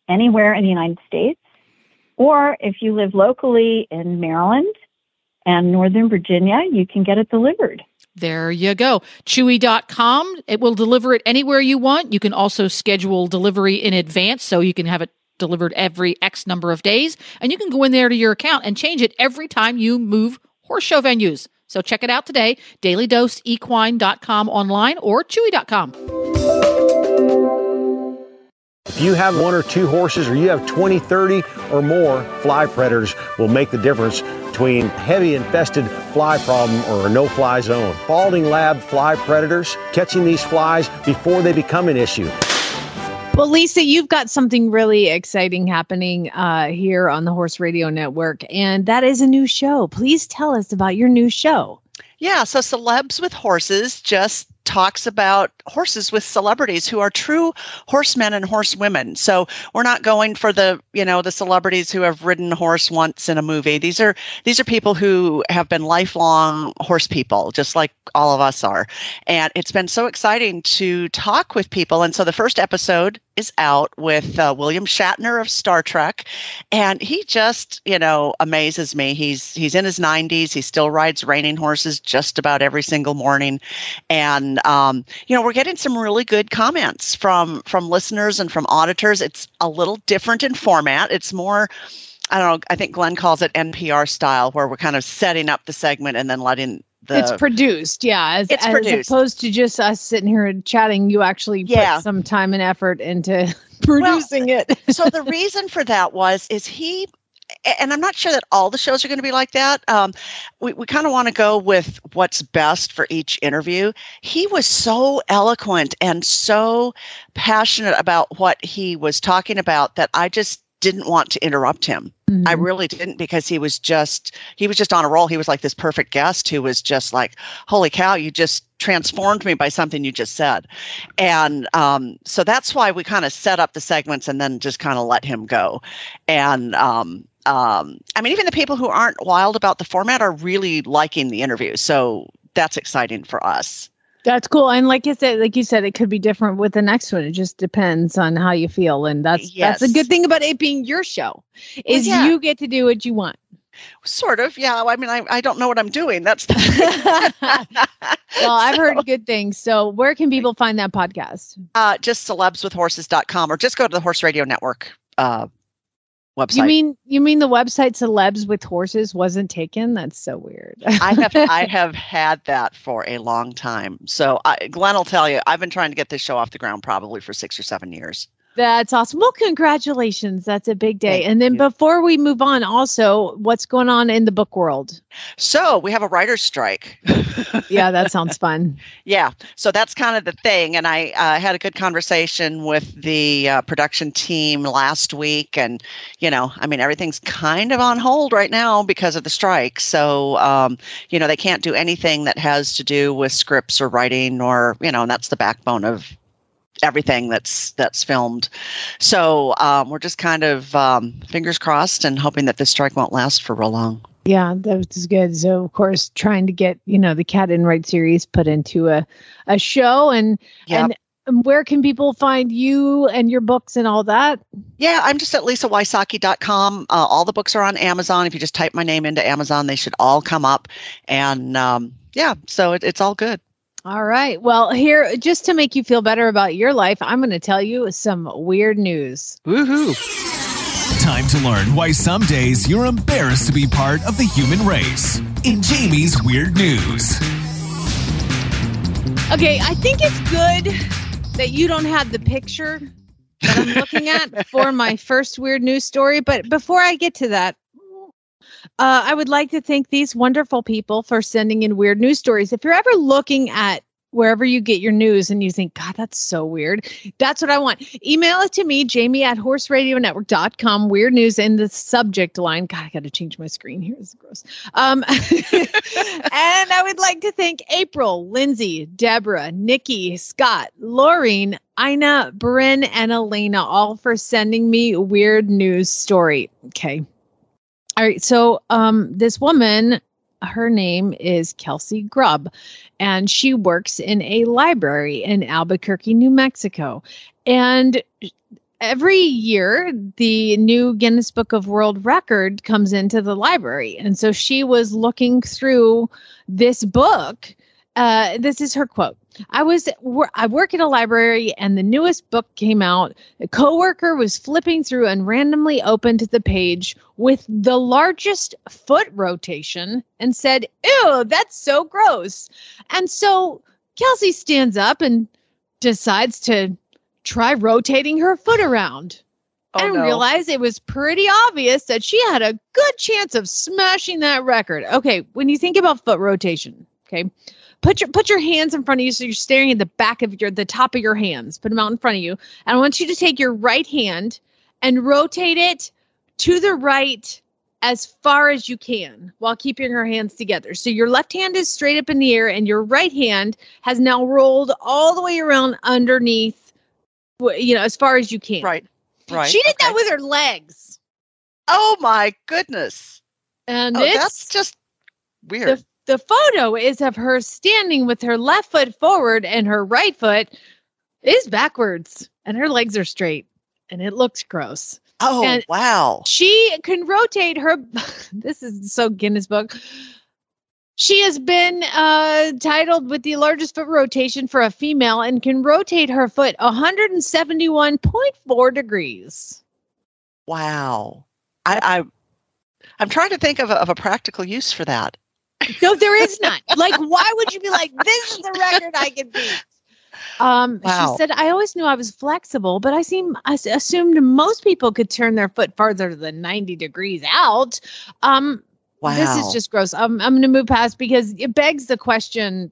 anywhere in the United States. Or if you live locally in Maryland and Northern Virginia, you can get it delivered. There you go. Chewy.com. It will deliver it anywhere you want. You can also schedule delivery in advance so you can have it delivered every X number of days. And you can go in there to your account and change it every time you move horse show venues. So check it out today, dailydoseequine.com online or chewy.com. If you have one or two horses or you have 20, 30 or more, fly predators will make the difference between heavy infested fly problem or a no fly zone. Spalding lab fly predators, catching these flies before they become an issue. Well, Lisa, you've got something really exciting happening uh, here on the Horse Radio Network, and that is a new show. Please tell us about your new show. Yeah, so Celebs with Horses just talks about horses with celebrities who are true horsemen and horsewomen. So we're not going for the, you know, the celebrities who have ridden a horse once in a movie. These are these are people who have been lifelong horse people, just like all of us are. And it's been so exciting to talk with people. And so the first episode is out with uh, William Shatner of Star Trek, and he just, you know, amazes me. He's he's in his 90s. He still rides reining horses just about every single morning, and um, you know, we're getting some really good comments from from listeners and from auditors. It's a little different in format. It's more. I don't know. I think Glenn calls it NPR style, where we're kind of setting up the segment and then letting the, it's produced, yeah. As, it's as produced. opposed to just us sitting here and chatting, you actually Yeah. put some time and effort into producing it. so the reason for that was is he and I'm not sure that all the shows are going to be like that. Um, we we kind of want to go with what's best for each interview. He was so eloquent and so passionate about what he was talking about that I just didn't want to interrupt him. I really didn't because he was just he was just on a roll. He was like this perfect guest who was just like, "Holy cow, you just transformed me by something you just said." And um, so that's why we kind of set up the segments and then just kind of let him go. And um, um, I mean, even the people who aren't wild about the format are really liking the interview. So that's exciting for us. That's cool. And like you said, like you said, it could be different with the next one. It just depends on how you feel. And that's that's a good thing about it being your show. Is yeah. you get to do what you want. Sort of, yeah. I mean, I, I don't know what I'm doing. That's the Well, I've heard good things. So where can people find that podcast? uh, just celebswithhorses.com or just go to the Horse Radio Network uh, website. You mean you mean the website celebs with horses wasn't taken? That's so weird. I have I have had that for a long time. So I, Glenn will tell you, I've been trying to get this show off the ground probably for six or seven years. That's awesome. Well, congratulations. That's a big day. Thank and then you. before we move on, also, what's going on in the book world? So we have a writer's strike. Yeah, that sounds fun. Yeah, so that's kind of the thing. And I uh, had a good conversation with the uh, production team last week. And, you know, I mean, everything's kind of on hold right now because of the strike. So, um, you know, they can't do anything that has to do with scripts or writing or, you know, and that's the backbone of everything that's that's filmed so um, we're just kind of um, fingers crossed and hoping that this strike won't last for real long Yeah, that was good. So, of course, trying to get you know the Cat Enright series put into a a show, and Yep. and and where can people find you and your books and all that? Yeah, I'm just at lisawysocky.com. Uh, all the books are on Amazon. If you just type my name into Amazon, they should all come up. And um, yeah, so it, it's all good. All right. Well, here, just to make you feel better about your life, I'm going to tell you some weird news. Woohoo. Time to learn why some days you're embarrassed to be part of the human race. In Jamie's Weird News. Okay, I think it's good that you don't have the picture that I'm looking at for my first weird news story. But before I get to that, uh, I would like to thank these wonderful people for sending in weird news stories. If you're ever looking at wherever you get your news and you think, God, that's so weird, that's what I want. Email it to me, Jamie at horseradionetwork.com, weird news in the subject line. God, I got to change my screen here. It's gross. Um, and I would like to thank April, Lindsay, Deborah, Nikki, Scott, Laureen, Ina, Bryn, and Elena, all for sending me weird news story. Okay. All right. So um this woman, her name is Kelsey Grubb, and she works in a library in Albuquerque, New Mexico. And every year the new Guinness Book of World Record comes into the library. And so she was looking through this book. Uh, this is her quote. I was I work at a library and the newest book came out. A coworker was flipping through and randomly opened the page with the largest foot rotation and said, "Ew, that's so gross." And so Kelsey stands up and decides to try rotating her foot around. Oh, and no. realized it was pretty obvious that she had a good chance of smashing that record. Okay, when you think about foot rotation, okay, put your put your hands in front of you so you're staring at the back of your the top of your hands. Put them out in front of you, and I want you to take your right hand and rotate it to the right as far as you can while keeping your hands together. So your left hand is straight up in the air, and your right hand has now rolled all the way around underneath, you know, as far as you can. Right. Right. She did that with her legs. Oh my goodness. And Oh, it's that's just weird. the, the photo is of her standing with her left foot forward and her right foot is backwards and her legs are straight and it looks gross. oh and- wow. She can rotate her this is so Guinness book. She has been uh, titled with the largest foot rotation for a female and can rotate her foot 171.4 degrees. Wow. I, I I'm trying to think of a, of a practical use for that. No, there is none. like, why would you be like, this is the record I can beat? Um, Wow. she said, I always knew I was flexible, but I seem I assumed most people could turn their foot farther than 90 degrees out. Um, this is just gross. Um, I'm going to move past because it begs the question.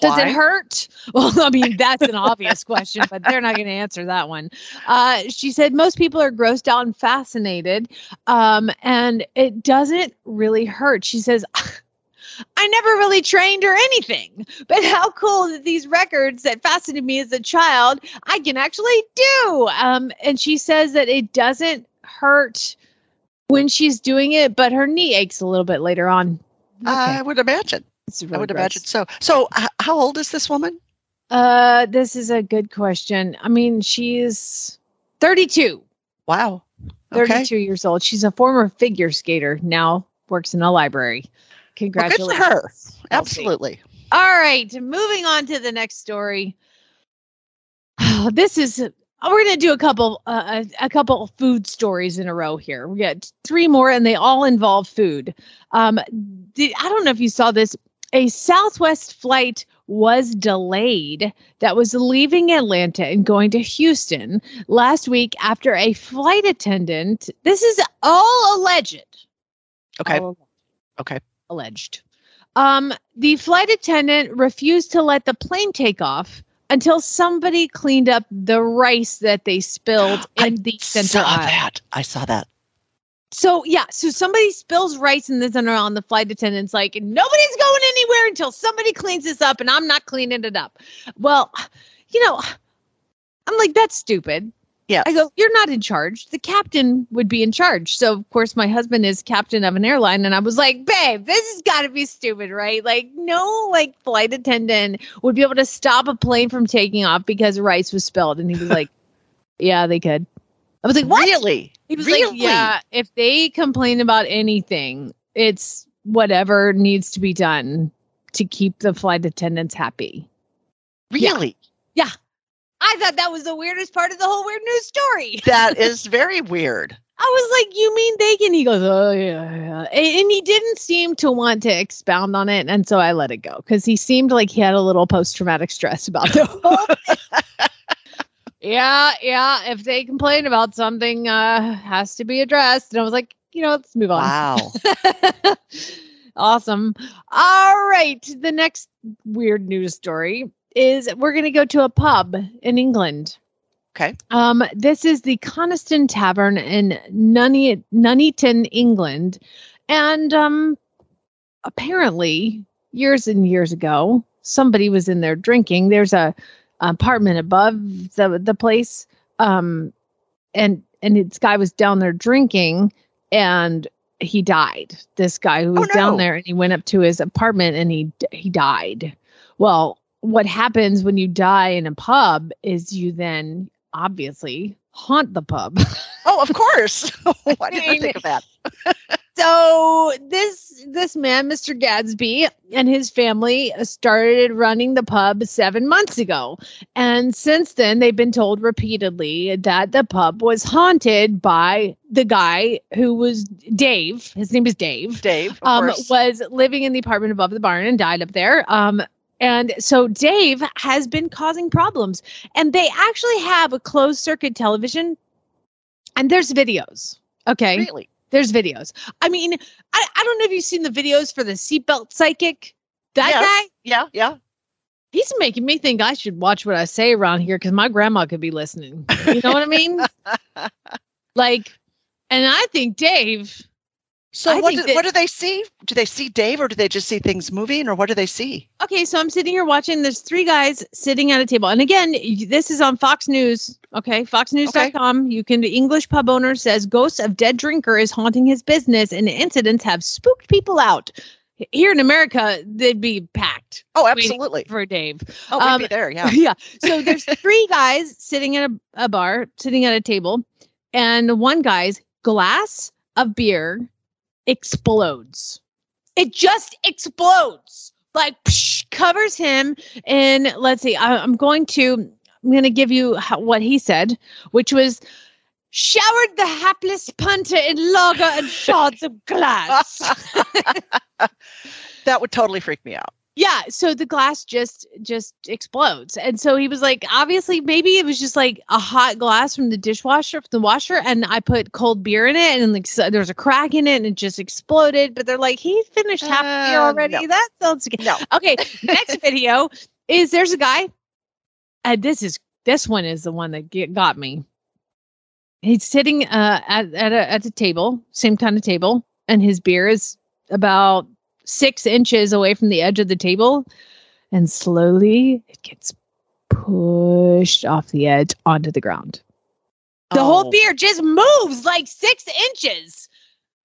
Does Why? it hurt? Well, I mean, that's an obvious question, but they're not going to answer that one. Uh, she said most people are grossed out and fascinated, um, and it doesn't really hurt. She says, I never really trained or anything, but how cool that these records that fascinated me as a child, I can actually do. Um, and she says that it doesn't hurt when she's doing it, but her knee aches a little bit later on. I would imagine. It's I would gross. imagine so. So h- how old is this woman? Uh, this is a good question. I mean, she's 32. Wow. Okay. 32 years old. She's a former figure skater, now works in a library. Well, Congratulations. for her. Absolutely. All right, moving on to the next story. This is we're going to do a couple uh, a, a couple food stories in a row here. We got three more and they all involve food. Um the, I don't know if you saw this a Southwest flight was delayed that was leaving Atlanta and going to Houston last week after a flight attendant. This is all alleged. Okay. All Okay. Alleged. Um, the flight attendant refused to let the plane take off until somebody cleaned up the rice that they spilled I in the center I saw aisle. that. I saw that. So yeah, so somebody spills rice in the center aisle, and the flight attendant's like, nobody's going anywhere until somebody cleans this up, and I'm not cleaning it up. Well, you know, I'm like, that's stupid. Yeah. I go, you're not in charge. The captain would be in charge. So of course my husband is captain of an airline, and I was like, babe, this has got to be stupid, right? Like, no, like flight attendant would be able to stop a plane from taking off because rice was spilled, and he was like, yeah, they could. I was like, what? Really? He was really? like, yeah, if they complain about anything, it's whatever needs to be done to keep the flight attendants happy. Really? yeah. Really? I thought that was the weirdest part of the whole weird news story. That is very weird. I was like, you mean they can? He goes, oh, yeah. yeah." And, and he didn't seem to want to expound on it. And so I let it go because he seemed like he had a little post traumatic stress about the whole yeah, yeah. If they complain about something, uh, has to be addressed. And I was like, you know, let's move on. Wow. awesome. All right. The next weird news story is we're going to go to a pub in England. Okay. Um, this is the Coniston Tavern in Nunny- Nuneaton, England. And um, apparently, years and years ago, somebody was in there drinking. There's a apartment above the the place. Um, and and this guy was down there drinking and he died. This guy who Oh, was down there and he went up to his apartment and he he died. Well, what happens when you die in a pub is you then obviously haunt the pub. Oh, of course. Why didn't I think of that? so this this man, Mr. Gadsby, and his family started running the pub seven months ago, and since then they've been told repeatedly that the pub was haunted by the guy who was Dave. His name is Dave. Dave, um, was living in the apartment above the barn and died up there. Um, and so Dave has been causing problems, and they actually have a closed circuit television And there's videos. Okay. Really? There's videos. I mean, I, I don't know if you've seen the videos for the seatbelt psychic. That guy, Yeah, yeah. he's making me think I should watch what I say around here because my grandma could be listening. You know what I mean? like, and I think Dave. So what do, that- what do they see? Do they see Dave or do they just see things moving or what do they see? Okay, so I'm sitting here watching. There's three guys sitting at a table, and again, this is on Fox News. Okay, FoxNews.com. You can. The English pub owner says ghosts of dead drinker is haunting his business, and incidents have spooked people out. Here in America, they'd be packed. Oh, absolutely. For Dave. Oh, we'd Um, be there, yeah. yeah. So there's three guys sitting at a, a bar, sitting at a table, and one guy's glass of beer explodes. It just explodes, like psh, covers him. And let's see, I, I'm going to I'm going to give you how, what he said, which was. Showered the hapless punter in lager and shards of glass. that would totally freak me out. Yeah, so the glass just just explodes. And so he was like obviously maybe it was just like a hot glass from the dishwasher from the washer and I put cold beer in it and like so there was a crack in it and it just exploded, but they're like he finished half the beer Uh, already. no. That sounds good. No. Okay, next video is there's a guy and this is this one is the one that get, got me. He's sitting uh at at a at a table, same kind of table, and his beer is about six inches away from the edge of the table, and slowly it gets pushed off the edge onto the ground. The whole Oh. beer just moves like six inches.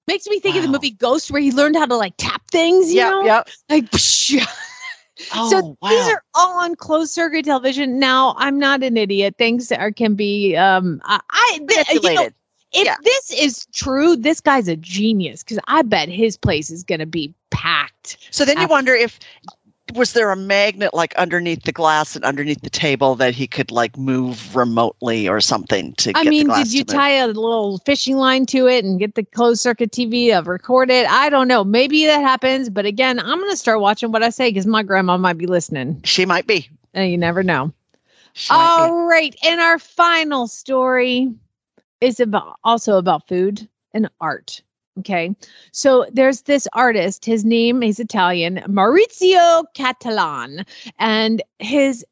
Makes me think of the movie Ghost, where he learned how to like tap things. You Yeah, know? yeah. like. so Oh, these wow. are all on closed circuit television. Now I'm not an idiot. Things are can be um I, I you know. If Yeah. this is true, this guy's a genius because I bet his place is gonna be packed. So then you wonder if was there a magnet like underneath the glass and underneath the table that he could like move remotely or something to I get mean, the glass did you tie a little fishing line to it and get the closed circuit TV of record it? I don't know. Maybe that happens, but again, I'm gonna start watching what I say because my grandma might be listening. She might be. And you never know. She. All right, and our final story is about also about food and art. Okay, so there's this artist. His name is Italian, Maurizio Cattelan, and his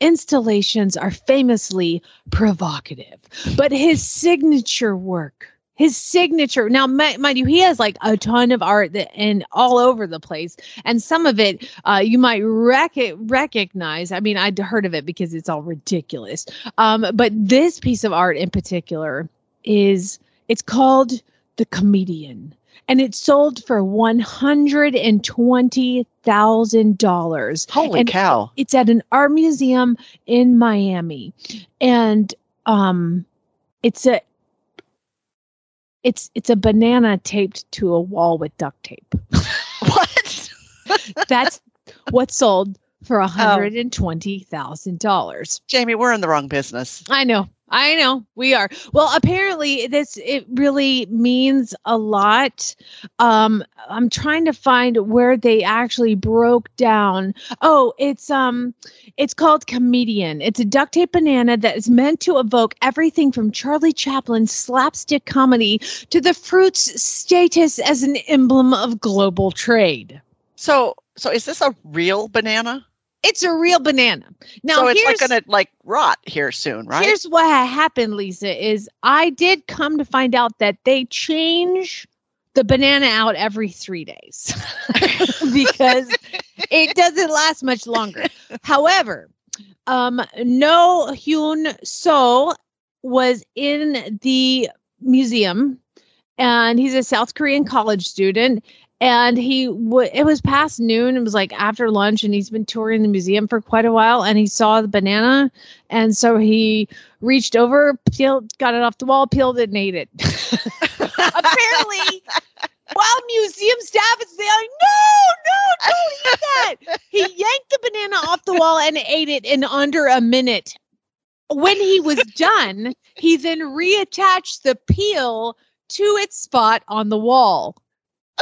installations are famously provocative. But his signature work, his signature. Now, mind you, he has like a ton of art that and all over the place, and some of it uh, you might rec- recognize. I mean, I'd heard of it because it's all ridiculous. Um, but this piece of art in particular is it's called the comedian and it sold for one hundred and twenty thousand dollars. Holy and cow. It's at an art museum in Miami, and um, it's a it's it's a banana taped to a wall with duct tape. What? That's what sold for Oh. a hundred and twenty thousand dollars. Jamie, we're in the wrong business. I know. I know we are. Well, apparently this it really means a lot. Um I'm trying to find where they actually broke down. Oh, it's um it's called comedian. It's a duct tape banana that is meant to evoke everything from Charlie Chaplin's slapstick comedy to the fruit's status as an emblem of global trade. So so is this a real banana? It's a real banana. Now so it's like gonna like rot here soon, right? Here's what happened, Lisa, is I did come to find out that they change the banana out every three days because it doesn't last much longer. However, um, No Hyun So was in the museum and he's a South Korean college student. And he w- it was past noon. It was like after lunch, and he's been touring the museum for quite a while. And he saw the banana, and so he reached over, peeled, got it off the wall, peeled it, and ate it. Apparently, while museum staff is there, like, no, no, don't eat that. He yanked the banana off the wall and ate it in under a minute. When he was done, he then reattached the peel to its spot on the wall.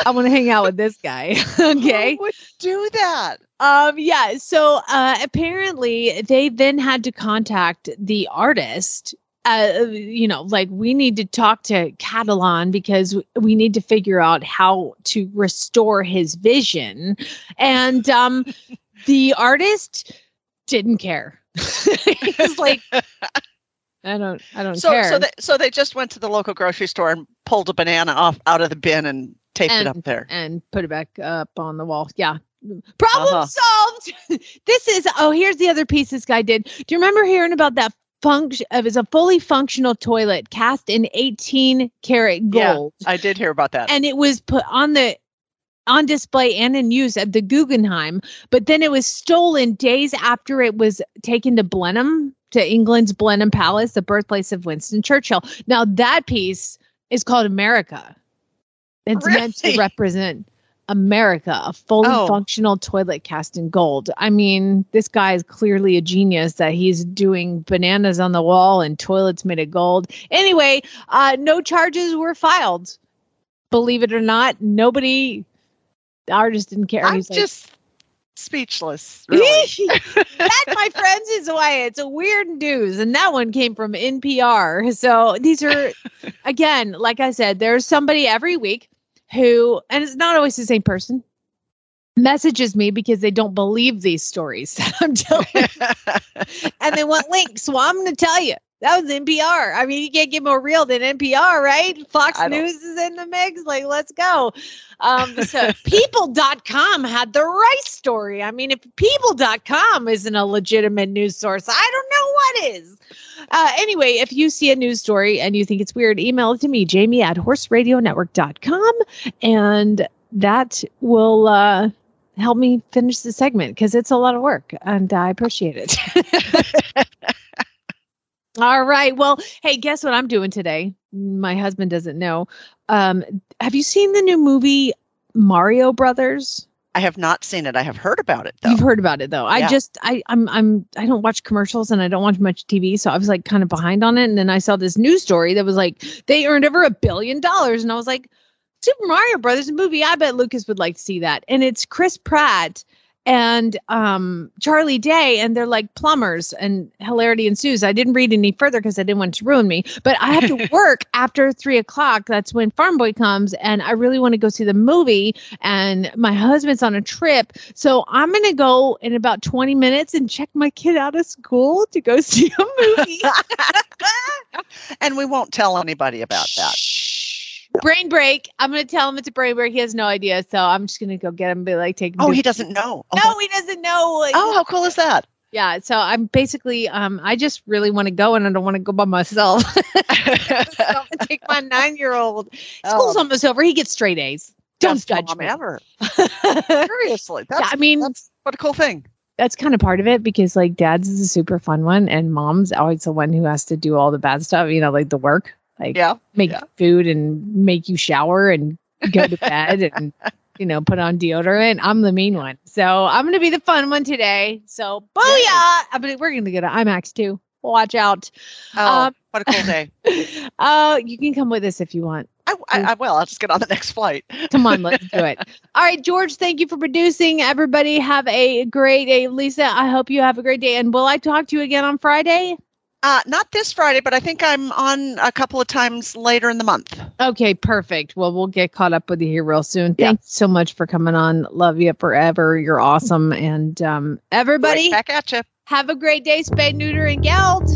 I want to hang out with this guy. okay. Who would do that? Um, yeah. So uh, apparently, they then had to contact the artist uh, you know, like we need to talk to Cattelan because we need to figure out how to restore his vision. And um, the artist didn't care. He's like, I don't, I don't so, care. So they, so they just went to the local grocery store and pulled a banana off out of the bin and taped and, it up there and put it back up on the wall. Yeah. Problem Uh-huh. solved. this is oh, here's the other piece this guy did. Do you remember hearing about that function? It was a fully functional toilet cast in 18 karat gold, Yeah, I did hear about that. and it was put on the on display and in use at the Guggenheim. But then it was stolen days after it was taken to Blenheim, to England's Blenheim Palace, the birthplace of Winston Churchill. Now that piece is called America. It's meant to represent America, a fully Oh. functional toilet cast in gold. I mean, this guy is clearly a genius that he's doing bananas on the wall and toilets made of gold. Anyway, uh, no charges were filed. Believe it or not, nobody, the artist didn't care. I'm He's like, just speechless. Really. that, my friends, is why it's a weird news. And that one came from NPR. So these are, again, like I said, there's somebody every week who, and it's not always the same person, messages me because they don't believe these stories that I'm telling and they want links. So I'm going to tell you. That was NPR. I mean, you can't get more real than NPR, right? Fox News is in the mix. Like, let's go. Um, so people.com had the right story. I mean, if people.com isn't a legitimate news source, I don't know what is. Uh, anyway, if you see a news story and you think it's weird, email it to me, jamie at horseradionetwork.com. And that will uh, help me finish the segment because it's a lot of work and I appreciate it. All right. Well, hey, guess what I'm doing today? My husband doesn't know. Um, have you seen the new movie Mario Brothers? I have not seen it. I have heard about it though. You've heard about it though. I just I I'm I'm I don't watch commercials and I don't watch much TV, so I was like kind of behind on it. And then I saw this news story that was like they earned over a billion dollars, and I was like, Super Mario Brothers movie. I bet Lucas would like to see that. And it's Chris Pratt and um Charlie Day, and they're like plumbers, and hilarity ensues. I didn't read any further because I didn't want to ruin me. But I have to work after three o'clock. That's when Farm Boy comes, and I really want to go see the movie. And my husband's on a trip, so I'm gonna go in about 20 minutes and check my kid out of school to go see a movie. and we won't tell anybody about that. Brain break. I'm gonna tell him it's a brain break. He has no idea, so I'm just gonna go get him. And be like, take him. Oh, to- he doesn't know. Oh, No, he doesn't know. Like, oh, how cool is that? yeah. So I'm basically, um, I just really want to go, and I don't want to go by myself. so I'm gonna take my nine year old. School's Oh. almost over. He gets straight A's. Don't Best judge mom me. ever. Seriously, that's I mean, that's what a cool thing. that's kind of part of it because like dad's is a super fun one, and mom's always the one who has to do all the bad stuff. You know, like the work, like Yeah, make yeah. food and make you shower and go to bed and you know put on deodorant. I'm the mean one, so I'm gonna be the fun one today. So booyah! I mean, we're gonna get an IMAX too. Watch out. Oh, Um, what a cool day. Uh, you can come with us if you want. I, I, I will. I'll just get on the next flight. Come on, let's do it. All right, George, thank you for producing. Everybody have a great day. Lisa, I hope you have a great day. And will I talk to you again on Friday? Uh, not this Friday, but I think I'm on a couple of times later in the month. Okay, perfect. Well, we'll get caught up with you here real soon. Yeah. Thanks so much for coming on. Love you forever. You're awesome. And um, everybody, Right back at you. have a great day. Spay, neuter, and geld.